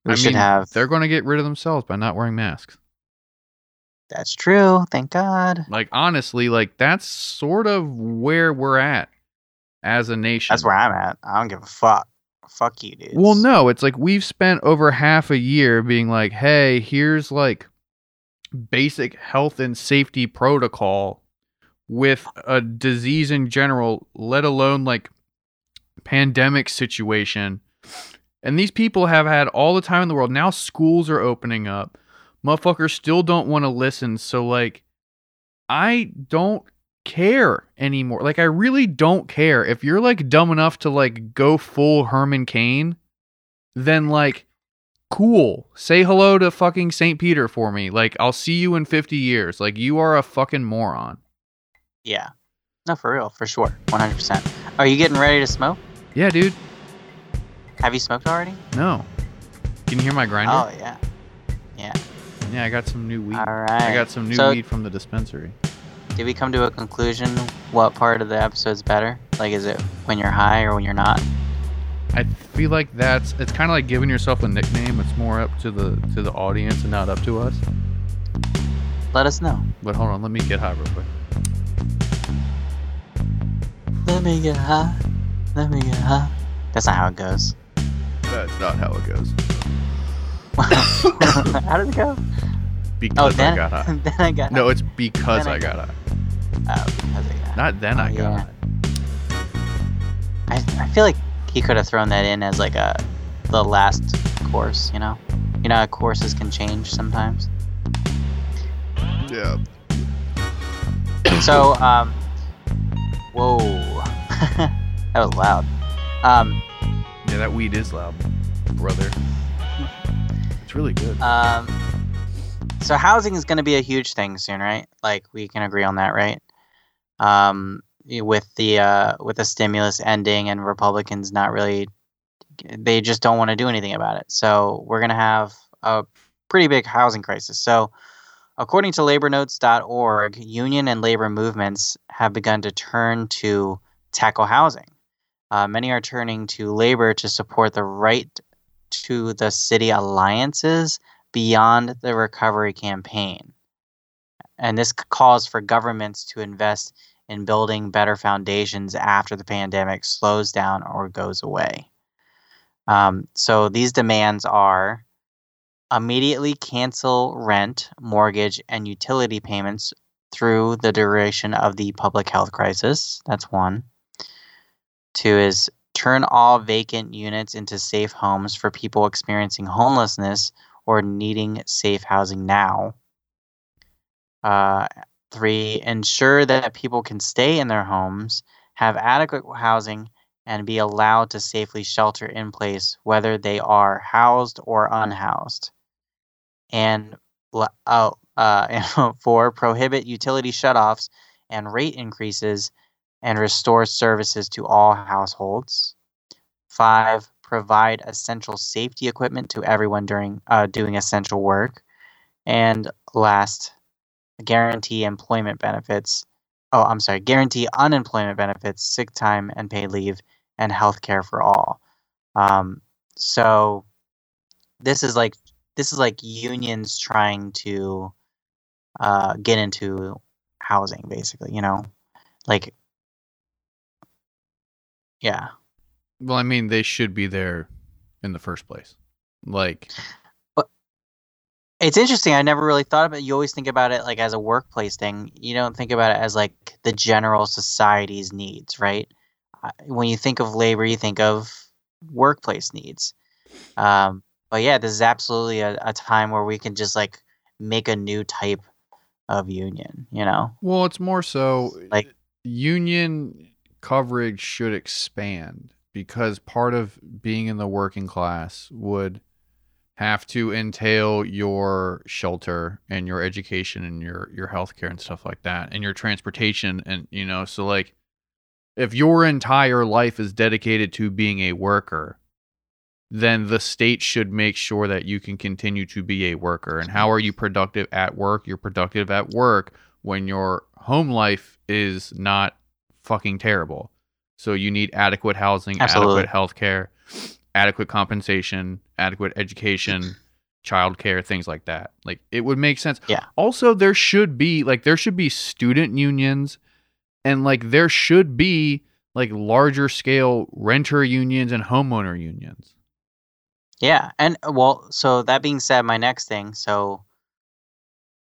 [SPEAKER 2] we
[SPEAKER 1] I
[SPEAKER 2] should
[SPEAKER 1] mean,
[SPEAKER 2] have.
[SPEAKER 1] They're going to get rid of themselves by not wearing masks.
[SPEAKER 2] That's true. Thank God.
[SPEAKER 1] Like honestly, like that's sort of where we're at as a nation.
[SPEAKER 2] That's where I'm at. I don't give a fuck. Fuck you, dude.
[SPEAKER 1] Well, no, it's like we've spent over half a year being like, "Hey, here's like basic health and safety protocol with a disease in general, let alone like pandemic situation." And these people have had all the time in the world. Now schools are opening up. Motherfuckers still don't want to listen. So like I don't care anymore. Like I really don't care. If you're like dumb enough to like go full Herman Cain, then like cool. Say hello to fucking St. Peter for me. Like I'll see you in 50 years. Like you are a fucking moron.
[SPEAKER 2] yeah. No, for real, for sure, 100. percent Are you getting ready to smoke?
[SPEAKER 1] Yeah, dude.
[SPEAKER 2] Have you smoked already?
[SPEAKER 1] No. Can you hear my grinder?
[SPEAKER 2] Oh yeah. Yeah.
[SPEAKER 1] Yeah, I got some new weed.
[SPEAKER 2] All right.
[SPEAKER 1] I got some new
[SPEAKER 2] So-
[SPEAKER 1] weed from the dispensary.
[SPEAKER 2] Did we come to a conclusion? What part of the episode's better? Like, is it when you're high or when you're not?
[SPEAKER 1] I feel like that's it's kind of like giving yourself a nickname. It's more up to the to the audience and not up to us.
[SPEAKER 2] Let us know.
[SPEAKER 1] But hold on, let me get high real quick.
[SPEAKER 2] Let me get high. Let me get high. That's not how it goes.
[SPEAKER 1] That's not how it goes. <laughs>
[SPEAKER 2] how does it go?
[SPEAKER 1] Because
[SPEAKER 2] Oh,
[SPEAKER 1] I got high. <laughs>
[SPEAKER 2] then I got
[SPEAKER 1] No, it's because
[SPEAKER 2] Then I
[SPEAKER 1] I got high.
[SPEAKER 2] high. Oh, because I got
[SPEAKER 1] Not then
[SPEAKER 2] Oh,
[SPEAKER 1] I got
[SPEAKER 2] yeah.
[SPEAKER 1] high.
[SPEAKER 2] I, I feel like he could have thrown that in as like a the last course, you know? You know how courses can change sometimes.
[SPEAKER 1] Yeah.
[SPEAKER 2] So, um, whoa, <laughs> that was loud. Um,
[SPEAKER 1] Yeah, that weed is loud, brother. It's really good.
[SPEAKER 2] um, so housing is going to be a huge thing soon, right? Like we can agree on that, right? Um, with the uh, with the stimulus ending and Republicans not really, they just don't want to do anything about it. So we're going to have a pretty big housing crisis. So. According to labornotes.org, union and labor movements have begun to turn to tackle housing. Uh, many are turning to labor to support the right to the city alliances beyond the recovery campaign. And this calls for governments to invest in building better foundations after the pandemic slows down or goes away. Um, so these demands are immediately cancel rent, mortgage, and utility payments through the duration of the public health crisis. That's one. Two is turn all vacant units into safe homes for people experiencing homelessness or needing safe housing now. Uh, three, ensure that people can stay in their homes, have adequate housing, and be allowed to safely shelter in place, whether they are housed or unhoused. And oh, uh, <laughs> four, prohibit utility shutoffs and rate increases and restore services to all households. Five, provide essential safety equipment to everyone during uh, doing essential work. And last, guarantee employment benefits. Oh, I'm sorry, guarantee unemployment benefits, sick time and paid leave, and health care for all. Um, so this is like this is like unions trying to uh, get into housing, basically. You know, like yeah,
[SPEAKER 1] Well, I mean, they should be there in the first place. Like, but
[SPEAKER 2] it's interesting. I never really thought about it. You always think about it like as a workplace thing. You don't think about it as like the general society's needs, right? When you think of labor, you think of workplace needs. Um, but yeah, this is absolutely a, a time where we can just like make a new type of union. You know,
[SPEAKER 1] well, it's more so
[SPEAKER 2] Like-
[SPEAKER 1] union coverage should expand because part of being in the working class would have to entail your shelter and your education and your your healthcare and stuff like that and your transportation and you know so like if your entire life is dedicated to being a worker then the state should make sure that you can continue to be a worker. And how are you productive at work? You're productive at work when your home life is not fucking terrible so you need adequate housing
[SPEAKER 2] Absolutely.
[SPEAKER 1] adequate healthcare adequate compensation, adequate education, childcare, things like that. Like it would make sense.
[SPEAKER 2] Yeah.
[SPEAKER 1] Also, there should be like there should be student unions, and like there should be like larger scale renter unions and homeowner unions.
[SPEAKER 2] Yeah, and uh, well, so that being said, my next thing, so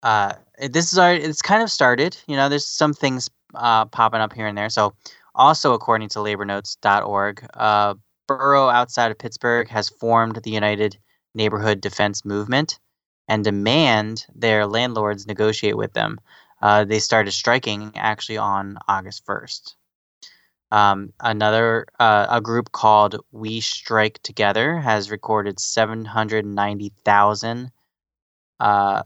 [SPEAKER 2] uh this is already it's kind of started, you know, there's some things uh popping up here and there. So also according to labornotes.org, uh borough outside of Pittsburgh has formed the United Neighborhood Defense Movement and demand their landlords negotiate with them. Uh, they started striking actually on August 1st. Um, another uh, a group called We Strike Together has recorded 790,000 uh,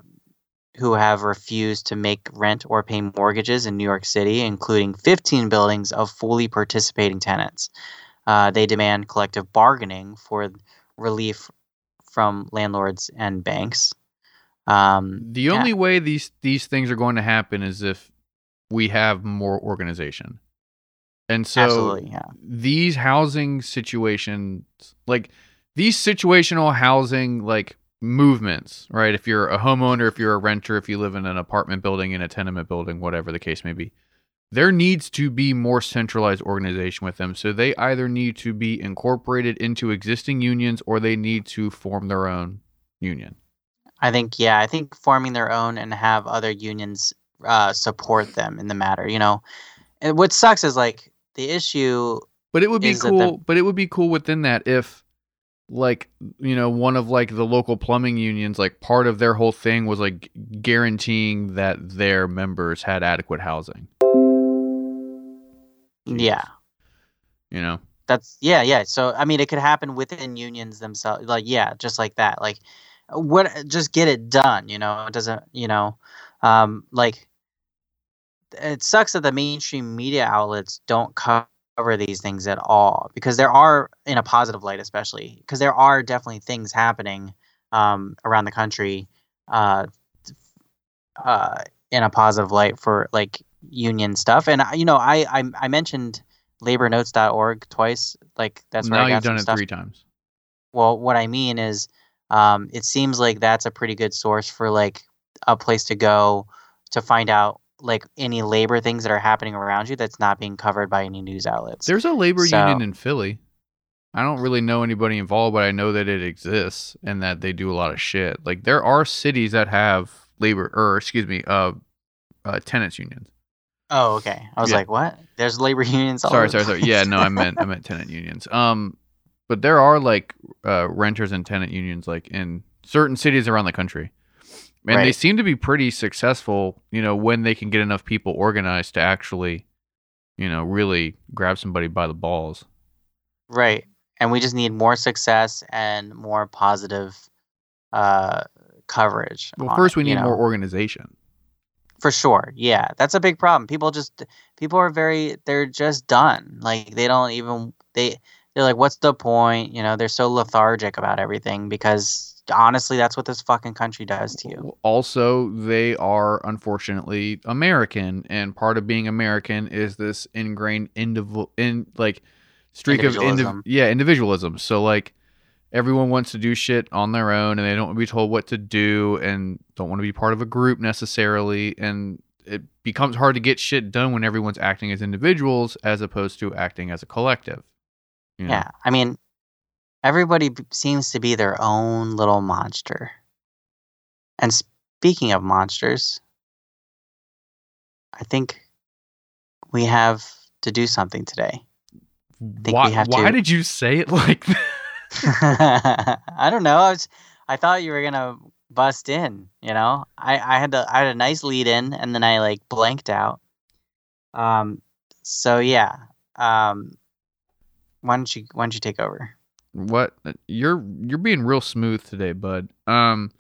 [SPEAKER 2] who have refused to make rent or pay mortgages in New York City, including 15 buildings of fully participating tenants. Uh, they demand collective bargaining for relief from landlords and banks. Um,
[SPEAKER 1] The
[SPEAKER 2] yeah.
[SPEAKER 1] only way these these things are going to happen is if we have more organization. And so
[SPEAKER 2] absolutely, yeah.
[SPEAKER 1] these housing situations like these situational housing like movements right if you're a homeowner if you're a renter if you live in an apartment building in a tenement building whatever the case may be there needs to be more centralized organization with them so they either need to be incorporated into existing unions or they need to form their own union
[SPEAKER 2] I think yeah, I think forming their own and have other unions uh, support them in the matter. You know, and what sucks is like the issue.
[SPEAKER 1] But it would be cool.
[SPEAKER 2] the-
[SPEAKER 1] but it would be cool within that if, like, you know, one of like the local plumbing unions, like part of their whole thing was like guaranteeing that their members had adequate housing.
[SPEAKER 2] Yeah,
[SPEAKER 1] You know,
[SPEAKER 2] that's yeah, yeah. So I mean, it could happen within unions themselves. Like yeah, just like that. Like what? Just get it done. You know, it doesn't. You know, um, like it sucks that the mainstream media outlets don't cover these things at all because there are in a positive light especially because there are definitely things happening um, around the country uh, uh, in a positive light for like union stuff and you know i i, I mentioned labornotes.org twice like that's where
[SPEAKER 1] now
[SPEAKER 2] I got
[SPEAKER 1] you've done it
[SPEAKER 2] stuff
[SPEAKER 1] three times.
[SPEAKER 2] well, what I mean is, um, it seems like that's a pretty good source for like a place to go to find out like any labor things that are happening around you that's not being covered by any news outlets.
[SPEAKER 1] There's a labor
[SPEAKER 2] So-
[SPEAKER 1] union in Philly. I don't really know anybody involved, but I know that it exists and that they do a lot of shit. Like there are cities that have labor, or excuse me, uh, uh tenants unions.
[SPEAKER 2] oh, okay. I was
[SPEAKER 1] Yeah.
[SPEAKER 2] like, what? There's labor <laughs> unions. All
[SPEAKER 1] sorry, sorry, sorry. Yeah, no, I meant I meant tenant unions. Um, but there are like uh, renters and tenant unions like in certain cities around the country, and they seem to be pretty successful. You know, when they can get enough people organized to actually, you know, really grab somebody by the balls.
[SPEAKER 2] Right. And we just need more success and more positive uh, coverage.
[SPEAKER 1] Well, first
[SPEAKER 2] it,
[SPEAKER 1] we need
[SPEAKER 2] know?
[SPEAKER 1] more organization.
[SPEAKER 2] for sure. Yeah, that's a big problem. People just people are very they're just done. Like they don't even they they're like, what's the point? You know, they're so lethargic about everything because honestly, that's what this fucking country does to you.
[SPEAKER 1] Also, they are unfortunately American, and part of being American is this ingrained individual in like streak of indiv-
[SPEAKER 2] Individualism.
[SPEAKER 1] yeah individualism. So like everyone wants to do shit on their own, and they don't want to be told what to do, and don't want to be part of a group necessarily, and it becomes hard to get shit done when everyone's acting as individuals as opposed to acting as a collective. you know?
[SPEAKER 2] Yeah, I mean, everybody seems to be their own little monster. And speaking of monsters, I think we have to do something today.
[SPEAKER 1] Why, why did you say it <laughs> like that? <laughs>
[SPEAKER 2] I don't know. I was I thought you were gonna bust in, you know? I, I had the I had a nice lead in and then I like blanked out. Um so yeah. Um why don't you why don't you take over?
[SPEAKER 1] What you're you're being real smooth today bud um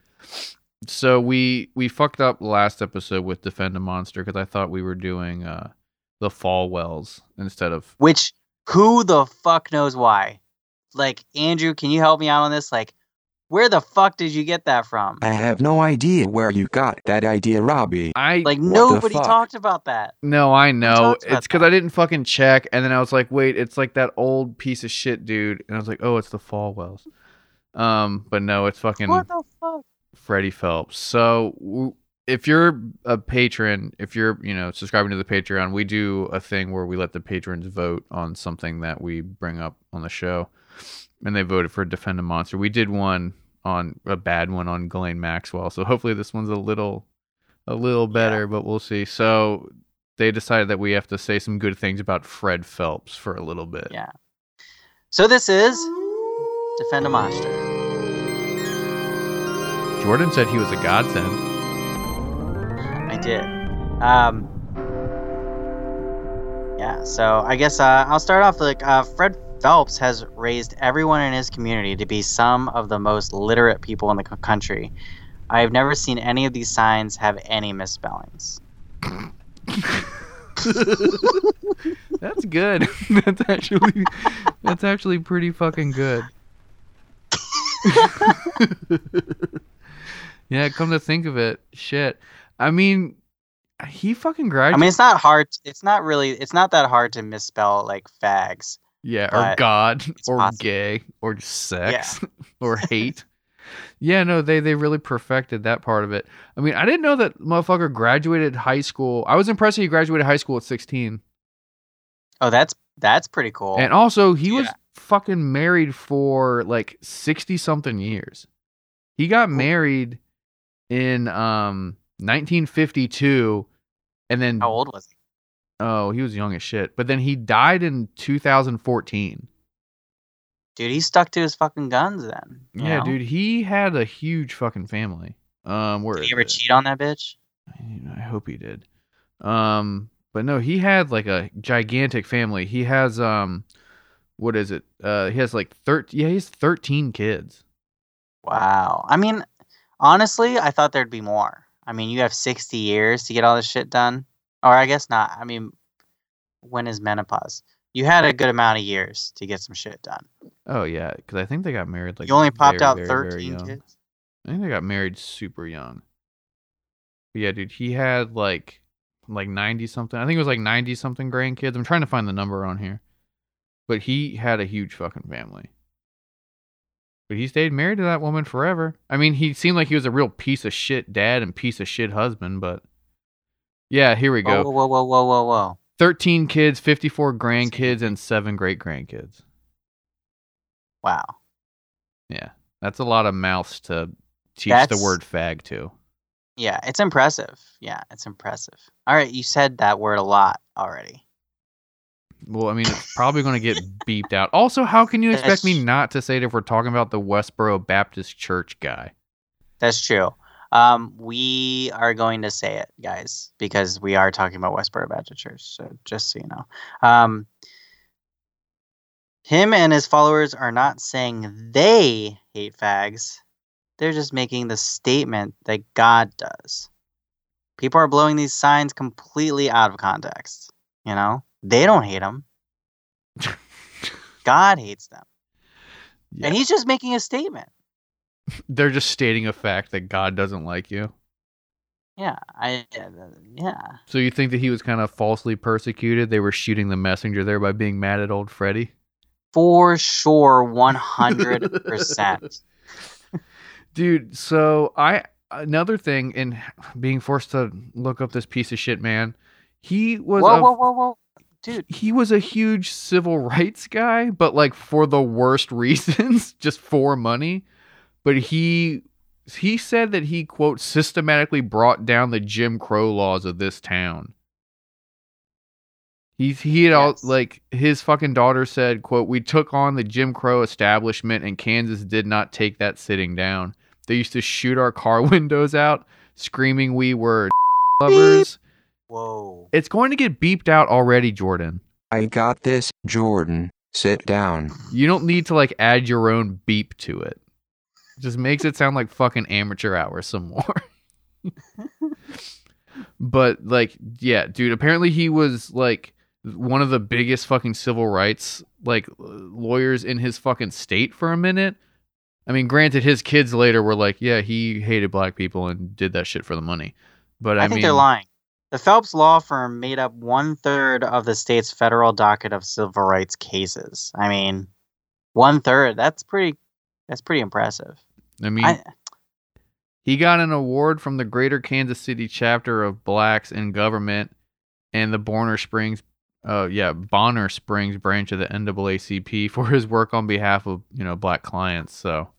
[SPEAKER 1] so we we fucked up last episode with defend a monster because i thought we were doing uh the Falwells instead of
[SPEAKER 2] Which who the fuck knows why? Like Andrew, can you help me out on this? Like where the fuck did you get that from?
[SPEAKER 5] I have no idea where you got that idea, Robbie.
[SPEAKER 1] i
[SPEAKER 2] Like nobody talked about that.
[SPEAKER 1] no i know it's because i didn't fucking check and then i was like wait it's like that old piece of shit dude and i was like oh it's the Falwells um but no it's fucking
[SPEAKER 2] What the fuck?
[SPEAKER 1] Freddie Phelps. So if you're a patron, if you're, you know, subscribing to the Patreon, we do a thing where we let the patrons vote on something that we bring up on the show. And they voted for Defend a Monster. We did one on a bad one on Ghislaine Maxwell. So hopefully this one's a little a little better, but we'll see. So they decided that we have to say some good things about Fred Phelps for a little bit.
[SPEAKER 2] Yeah. So this is Defend a Monster.
[SPEAKER 1] Jordan said he was a godsend.
[SPEAKER 2] I did. Um, yeah, so I guess uh, I'll start off like uh, Fred Phelps has raised everyone in his community to be some of the most literate people in the country. I've never seen any of these signs have any misspellings. <laughs>
[SPEAKER 1] That's good. <laughs> that's actually that's actually pretty fucking good. <laughs> yeah, come to think of it, shit. I mean, he fucking graduated.
[SPEAKER 2] I mean, it's not hard. It's not really. It's not that hard to misspell like fags.
[SPEAKER 1] Yeah, or God, or
[SPEAKER 2] possible.
[SPEAKER 1] gay, or sex, <laughs> or <laughs> hate. yeah, no, they they really perfected that part of it. I mean, I didn't know that motherfucker graduated high school. I was impressed he graduated high school at sixteen.
[SPEAKER 2] Oh, that's that's pretty cool.
[SPEAKER 1] And also, he was fucking married for like 60 something years. He got married in um 1952 and then
[SPEAKER 2] How old was he?
[SPEAKER 1] Oh, he was young as shit. But then he died in 2014.
[SPEAKER 2] Dude, he stuck to his fucking guns then.
[SPEAKER 1] Yeah,
[SPEAKER 2] know?
[SPEAKER 1] dude, he had a huge fucking family. Um where
[SPEAKER 2] Did he ever
[SPEAKER 1] it?
[SPEAKER 2] cheat on that bitch?
[SPEAKER 1] I hope he did. Um, but no, he had like a gigantic family. He has um, what is it? Uh, he has like thirteen. Yeah, he has thirteen kids.
[SPEAKER 2] Wow. I mean, honestly, I thought there'd be more. I mean, you have 60 years to get all this shit done. Or I guess not. I mean, when is menopause? You had a good amount of years to get some shit done.
[SPEAKER 1] Oh yeah, because I think they got married like
[SPEAKER 2] you only popped
[SPEAKER 1] very,
[SPEAKER 2] out
[SPEAKER 1] very, very
[SPEAKER 2] 13
[SPEAKER 1] young.
[SPEAKER 2] kids.
[SPEAKER 1] I think they got married super young. But yeah, dude, he had like like ninety something. I think it was like ninety something grandkids. I'm trying to find the number on here, but he had a huge fucking family. But he stayed married to that woman forever. I mean, he seemed like he was a real piece of shit dad and piece of shit husband, but yeah, here we go.
[SPEAKER 2] whoa, whoa, whoa, whoa, whoa.
[SPEAKER 1] 13 kids, 54 grandkids, and seven great grandkids.
[SPEAKER 2] Wow.
[SPEAKER 1] Yeah, that's a lot of mouths to teach
[SPEAKER 2] That's-
[SPEAKER 1] the word fag to.
[SPEAKER 2] Yeah, it's impressive. Yeah, it's impressive. All right, you said that word a lot already.
[SPEAKER 1] Well, I mean, it's probably going to get beeped out. Also, how can you <laughs> expect me not to say it if we're talking about the Westboro Baptist Church guy?
[SPEAKER 2] That's true. Um, we are going to say it, guys, because we are talking about Westboro Baptist Church. So just so you know, um, him and his followers are not saying they hate fags. they're just making the statement that God does. People are blowing these signs completely out of context. You know, they don't hate them. <laughs> God hates them,
[SPEAKER 1] Yeah.
[SPEAKER 2] and he's just making a statement.
[SPEAKER 1] They're just stating a fact that God doesn't like you.
[SPEAKER 2] Yeah, I uh, yeah.
[SPEAKER 1] So you think that he was kind of falsely persecuted? They were shooting the messenger there by being mad at old Freddy?
[SPEAKER 2] For sure, <laughs> one hundred percent.
[SPEAKER 1] Dude, so I another thing in being forced to look up this piece of shit man, he was
[SPEAKER 2] Whoa,
[SPEAKER 1] a,
[SPEAKER 2] whoa, whoa, whoa, dude!
[SPEAKER 1] he was a huge civil rights guy, but like for the worst <laughs> reasons, just for money. But he he said that he quote systematically brought down the Jim Crow laws of this town. He he had all
[SPEAKER 2] Yes.
[SPEAKER 1] like his fucking daughter said, quote, We took on the Jim Crow establishment and Kansas did not take that sitting down. They used to shoot our car <laughs> windows out, screaming we were <laughs> lovers.
[SPEAKER 2] Whoa.
[SPEAKER 1] It's going to get beeped out already, Jordan.
[SPEAKER 5] I got this, Jordan. Sit down.
[SPEAKER 1] You don't need to like add your own beep to it. Just makes it sound like fucking amateur hour some more. <laughs> but like, yeah, dude, apparently he was like one of the biggest fucking civil rights like lawyers in his fucking state for a minute. I mean, granted, his kids later were like, yeah, he hated black people and did that shit for the money. But I,
[SPEAKER 2] I, think
[SPEAKER 1] mean,
[SPEAKER 2] they're lying. The Phelps law firm made up one third of the state's federal docket of civil rights cases. I mean, one third. That's pretty. That's pretty impressive.
[SPEAKER 1] I mean,
[SPEAKER 2] I,
[SPEAKER 1] He got an award from the Greater Kansas City chapter of Blacks in Government and the Bonner Springs, uh, yeah, Bonner Springs branch of the NAACP for his work on behalf of you know black clients. So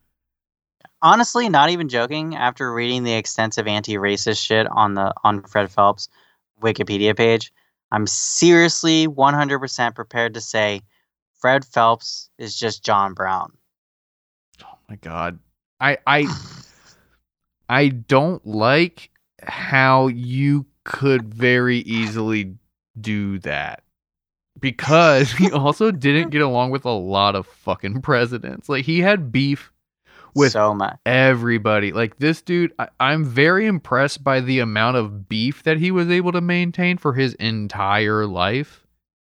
[SPEAKER 2] honestly, not even joking. After reading the extensive anti-racist shit on the on Fred Phelps Wikipedia page, I'm seriously 100% prepared to say Fred Phelps is just John Brown.
[SPEAKER 1] oh my god, I I I don't like how you could very easily do that because he also didn't get along with a lot of fucking presidents. Like he had beef with
[SPEAKER 2] so much.
[SPEAKER 1] everybody. Like this dude, I, I'm very impressed by the amount of beef that he was able to maintain for his entire life.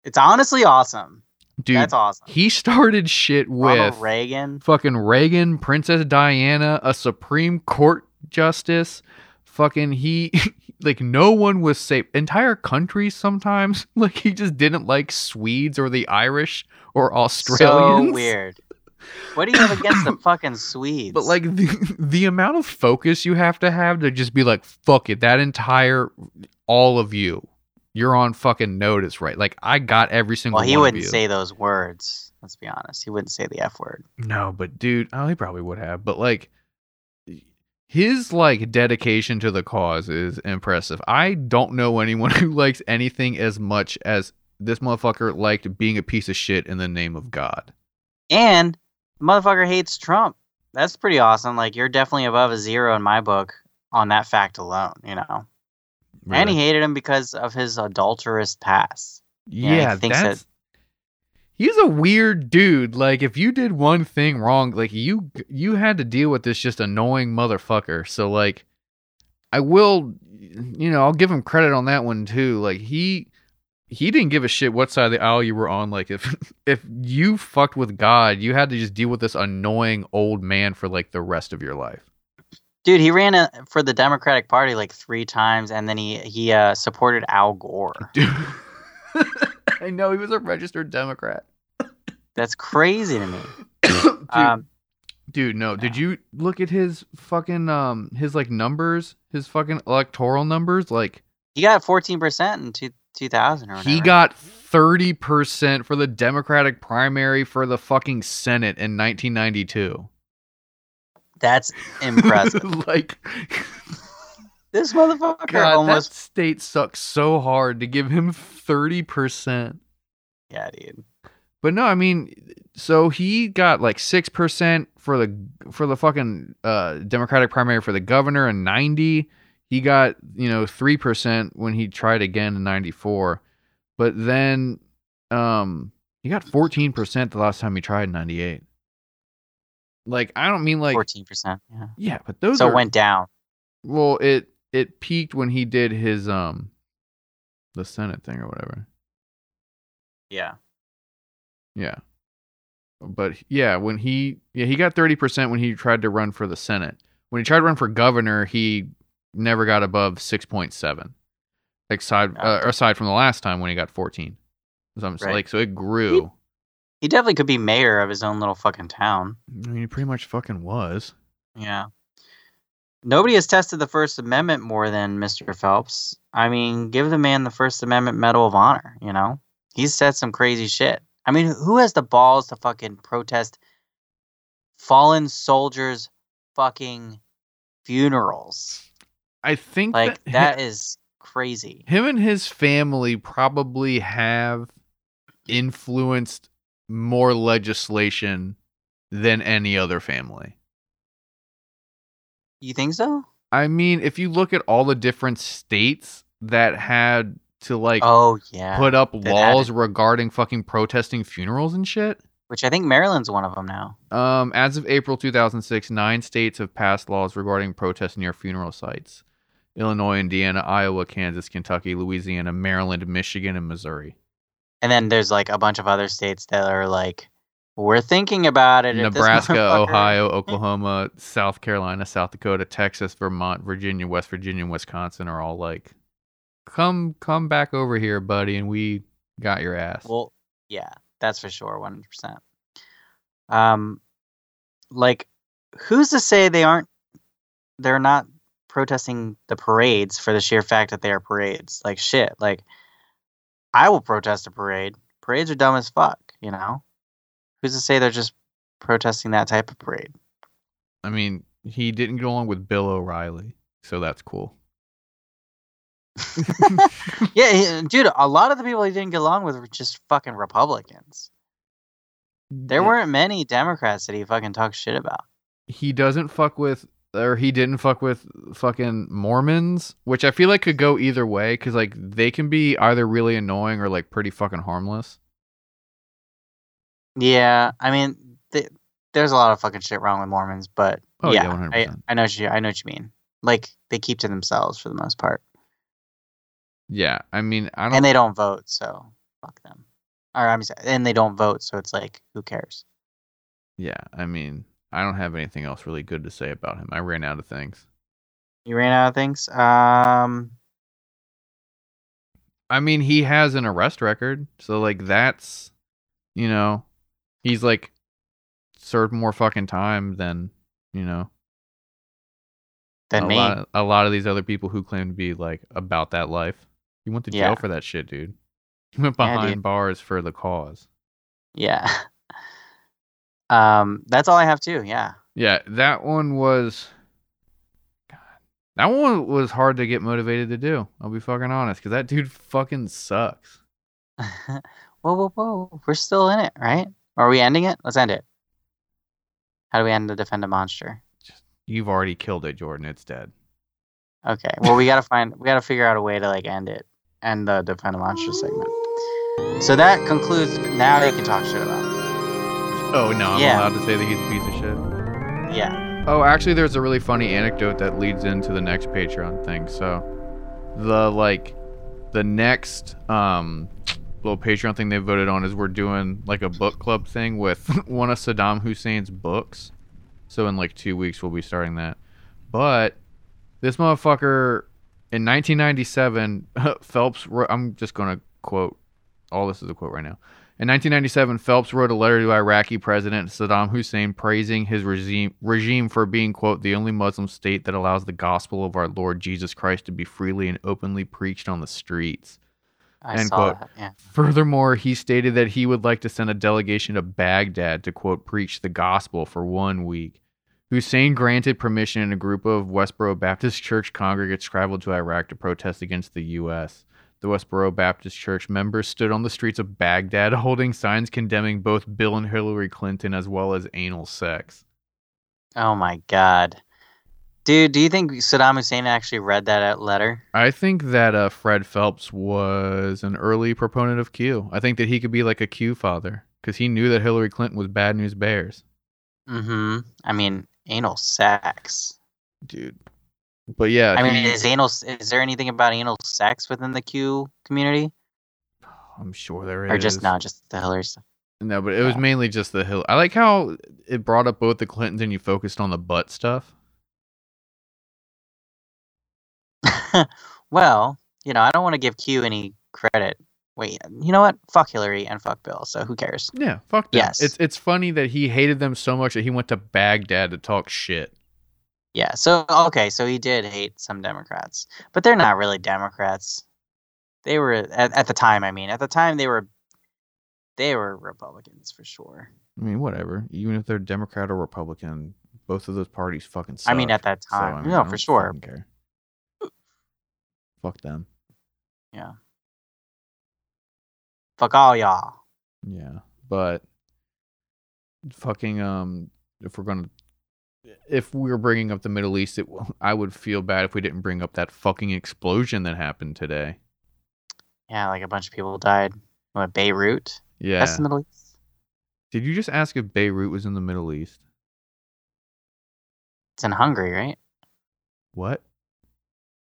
[SPEAKER 2] It's honestly awesome.
[SPEAKER 1] Dude,
[SPEAKER 2] That's awesome.
[SPEAKER 1] he started shit
[SPEAKER 2] Ronald
[SPEAKER 1] with
[SPEAKER 2] Reagan.
[SPEAKER 1] fucking Reagan, Princess Diana, a Supreme Court justice. Fucking he, <laughs> like no one was safe. Entire countries sometimes, <laughs> like he just didn't like Swedes or the Irish or Australians.
[SPEAKER 2] So weird. What do you have against the <coughs> fucking Swedes?
[SPEAKER 1] But like the the amount of focus you have to have to just be like, fuck it, that entire all of you, you're on fucking notice, right? Like I got every single.
[SPEAKER 2] well, he
[SPEAKER 1] one
[SPEAKER 2] wouldn't
[SPEAKER 1] you.
[SPEAKER 2] say those words. Let's be honest. He wouldn't say the F word.
[SPEAKER 1] no, but dude, oh, he probably would have. But like, his like dedication to the cause is impressive. I don't know anyone <laughs> who likes anything as much as this motherfucker liked being a piece of shit in the name of God.
[SPEAKER 2] And the motherfucker hates Trump. That's pretty awesome. Like you're definitely above a zero in my book on that fact alone, you know. And he hated him because of his adulterous past. yeah, he
[SPEAKER 1] Yeah,
[SPEAKER 2] thinks that-
[SPEAKER 1] He's a weird dude. Like, if you did one thing wrong, like you you had to deal with this just annoying motherfucker. So, like, I will, you know, I'll give him credit on that one too. Like, he he didn't give a shit what side of the aisle you were on. Like, if <laughs> if you fucked with God, you had to just deal with this annoying old man for like the rest of your life.
[SPEAKER 2] Dude, he ran uh for the Democratic Party like three times, and then he he uh, supported Al Gore. <laughs>
[SPEAKER 1] Dude. I know he was a registered Democrat.
[SPEAKER 2] That's crazy to me. <coughs>
[SPEAKER 1] Dude,
[SPEAKER 2] Um,
[SPEAKER 1] Dude, no. Did you look at his fucking um his like numbers, his fucking electoral numbers? Like
[SPEAKER 2] he got fourteen percent in two, 2000 or whatever.
[SPEAKER 1] he got 30% for the Democratic primary for the fucking Senate in 1992.
[SPEAKER 2] That's impressive. <laughs>
[SPEAKER 1] like
[SPEAKER 2] this motherfucker
[SPEAKER 1] God,
[SPEAKER 2] almost.
[SPEAKER 1] that state sucks so hard to give him 30%.
[SPEAKER 2] Yeah, dude.
[SPEAKER 1] But no, I mean, so he got like six percent for the for the fucking uh, Democratic primary for the governor in ninety. He got you know three percent when he tried again in ninety four, but then um he got fourteen percent the last time he tried in ninety eight. Like I don't mean like
[SPEAKER 2] Fourteen percent. Yeah.
[SPEAKER 1] yeah, but those
[SPEAKER 2] So
[SPEAKER 1] are
[SPEAKER 2] it went down.
[SPEAKER 1] well it it peaked when he did his um the Senate thing or whatever.
[SPEAKER 2] Yeah.
[SPEAKER 1] Yeah. But yeah, when he yeah, he got 30% when he tried to run for the Senate. When he tried to run for governor, he never got above 6.7. Aside uh, aside from the last time when he got 14. So I'm
[SPEAKER 2] Right.
[SPEAKER 1] like so it grew.
[SPEAKER 2] He definitely could be mayor of his own little fucking town.
[SPEAKER 1] I mean, he pretty much fucking was.
[SPEAKER 2] Yeah. Nobody has tested the First Amendment more than Mr. Phelps. I mean, give the man the First Amendment Medal of Honor, you know? He's said some crazy shit. I mean, who has the balls to fucking protest fallen soldiers' fucking funerals?
[SPEAKER 1] I think
[SPEAKER 2] Like,
[SPEAKER 1] that,
[SPEAKER 2] that is crazy.
[SPEAKER 1] him and his family probably have influenced more legislation than any other family.
[SPEAKER 2] You think so?
[SPEAKER 1] I mean, if you look at all the different states that had to like
[SPEAKER 2] Oh, yeah.
[SPEAKER 1] put up
[SPEAKER 2] That
[SPEAKER 1] laws
[SPEAKER 2] it.
[SPEAKER 1] regarding fucking protesting funerals and shit.
[SPEAKER 2] Which I think Maryland's one of them now.
[SPEAKER 1] Um, as of April 2006, nine states have passed laws regarding protests near funeral sites: Illinois, Indiana, Iowa, Kansas, Kentucky, Louisiana, Maryland, Michigan, and Missouri.
[SPEAKER 2] And then there's like a bunch of other states that are like, we're thinking about it.
[SPEAKER 1] Nebraska, Ohio, <laughs> Oklahoma, South Carolina, South Dakota, Texas, Vermont, Virginia, West Virginia, and Wisconsin are all like, "Come, come back over here, buddy, and we got your ass."
[SPEAKER 2] Well, yeah, that's for sure, one hundred percent. Um, like, who's to say they aren't? They're not protesting the parades for the sheer fact that they are parades. Like shit. Like, I will protest a parade. Parades are dumb as fuck. You know, who's to say they're just protesting that type of parade?
[SPEAKER 1] I mean, he didn't get along with Bill O'Reilly, so that's cool. <laughs>
[SPEAKER 2] yeah, he- dude. A lot of the people he didn't get along with were just fucking Republicans. There
[SPEAKER 1] Yeah.
[SPEAKER 2] weren't many Democrats that he fucking talked shit about.
[SPEAKER 1] he doesn't fuck with or he didn't fuck with fucking Mormons, which I feel like could go either way cuz like they can be either really annoying or like pretty fucking harmless.
[SPEAKER 2] Yeah, I mean, th- there's a lot of fucking shit wrong with Mormons, but
[SPEAKER 1] Oh, yeah,
[SPEAKER 2] yeah, I, I know what you I know what you mean. Like they keep to themselves for the most part,
[SPEAKER 1] Yeah, I mean, I don't
[SPEAKER 2] and they don't vote, so fuck them. Or I'm and they don't vote, so it's like, who cares?
[SPEAKER 1] Yeah, I mean, I don't have anything else really good to say about him. I ran out of things.
[SPEAKER 2] You ran out of things. Um,
[SPEAKER 1] I mean, he has an arrest record, so like that's you know, he's like served more fucking time than, you know,
[SPEAKER 2] than
[SPEAKER 1] a
[SPEAKER 2] me.
[SPEAKER 1] lot, a lot of these other people who claim to be like about that life. You went to jail
[SPEAKER 2] Yeah.
[SPEAKER 1] for that shit, dude. <laughs> He went behind
[SPEAKER 2] dude.
[SPEAKER 1] bars for the cause.
[SPEAKER 2] Yeah. <laughs> um, that's all I have too. Yeah.
[SPEAKER 1] Yeah, that one was. God, that one was hard to get motivated to do. I'll be fucking honest, because that dude fucking sucks. <laughs>
[SPEAKER 2] whoa, whoa, whoa! We're still in it, right? Are we ending it? Let's end it. How do we end the defend a monster?
[SPEAKER 1] You've already killed it, Jordan. It's dead.
[SPEAKER 2] Okay. Well, we gotta <laughs> find. We gotta figure out a way to like end it, end the defend a monster segment. So that concludes. Now you can talk shit about. it.
[SPEAKER 1] Oh no, I'm
[SPEAKER 2] Yeah.
[SPEAKER 1] allowed to say that he's a piece of shit.
[SPEAKER 2] Yeah.
[SPEAKER 1] Oh, actually, there's a really funny anecdote that leads into the next Patreon thing. So, the like, the next um little Patreon thing they voted on is we're doing like a book club thing with <laughs> one of Saddam Hussein's books. So in like two weeks we'll be starting that. But this motherfucker in 1997, <laughs> Phelps. wrote- I'm just gonna quote. All this is a quote right now. In 1997, Phelps wrote a letter to Iraqi President Saddam Hussein praising his regime, regime for being, quote, the only Muslim state that allows the gospel of our Lord Jesus Christ to be freely and openly preached on the streets.
[SPEAKER 2] I
[SPEAKER 1] End
[SPEAKER 2] saw
[SPEAKER 1] quote.
[SPEAKER 2] that. Yeah.
[SPEAKER 1] Furthermore, he stated that he would like to send a delegation to Baghdad to, quote, preach the gospel for one week. Hussein granted permission, and a group of Westboro Baptist Church congregates traveled to Iraq to protest against the U.S. The Westboro Baptist Church members stood on the streets of Baghdad <laughs> holding signs condemning both Bill and Hillary Clinton as well as anal sex.
[SPEAKER 2] Oh my god. Dude, do you think Saddam Hussein actually read that letter?
[SPEAKER 1] I think that uh, Fred Phelps was an early proponent of Q. I think that he could be like a Q father because he knew that Hillary Clinton was bad news bears.
[SPEAKER 2] Mm-hmm. I mean, anal sex.
[SPEAKER 1] dude. But yeah,
[SPEAKER 2] I mean,
[SPEAKER 1] he-
[SPEAKER 2] is anal? Is there anything about anal sex within the Q community,
[SPEAKER 1] I'm sure there is.
[SPEAKER 2] or just no, just the Hillary stuff?
[SPEAKER 1] No, but it was
[SPEAKER 2] Yeah.
[SPEAKER 1] mainly just the hill. I like how it brought up both the Clintons and you focused on the butt stuff. <laughs>
[SPEAKER 2] well, you know, I don't want to give Q any credit. Wait, you know what? Fuck Hillary and fuck Bill. So who cares?
[SPEAKER 1] Yeah, fuck them.
[SPEAKER 2] Yes.
[SPEAKER 1] It's it's funny that he hated them so much that he went to Baghdad to talk shit.
[SPEAKER 2] Yeah. So okay, so he did hate some Democrats, but they're not really Democrats. They were at, at the time. I mean, at the time they were, they were Republicans for sure.
[SPEAKER 1] I mean, whatever. Even if they're Democrat or Republican, both of those parties fucking suck.
[SPEAKER 2] I mean, at that
[SPEAKER 1] So,
[SPEAKER 2] time,
[SPEAKER 1] I mean,
[SPEAKER 2] no,
[SPEAKER 1] I
[SPEAKER 2] for sure.
[SPEAKER 1] care. Fuck them. Yeah.
[SPEAKER 2] Fuck all y'all.
[SPEAKER 1] Yeah, but fucking um, if we're gonna, if we were bringing up the Middle East, it, I would feel bad if we didn't bring up that fucking explosion that happened today.
[SPEAKER 2] Yeah, like a bunch of people died. What Beirut?
[SPEAKER 1] Yeah.
[SPEAKER 2] That's the Middle East.
[SPEAKER 1] Did you just ask if Beirut was in the Middle East?
[SPEAKER 2] It's in Hungary, right?
[SPEAKER 1] What?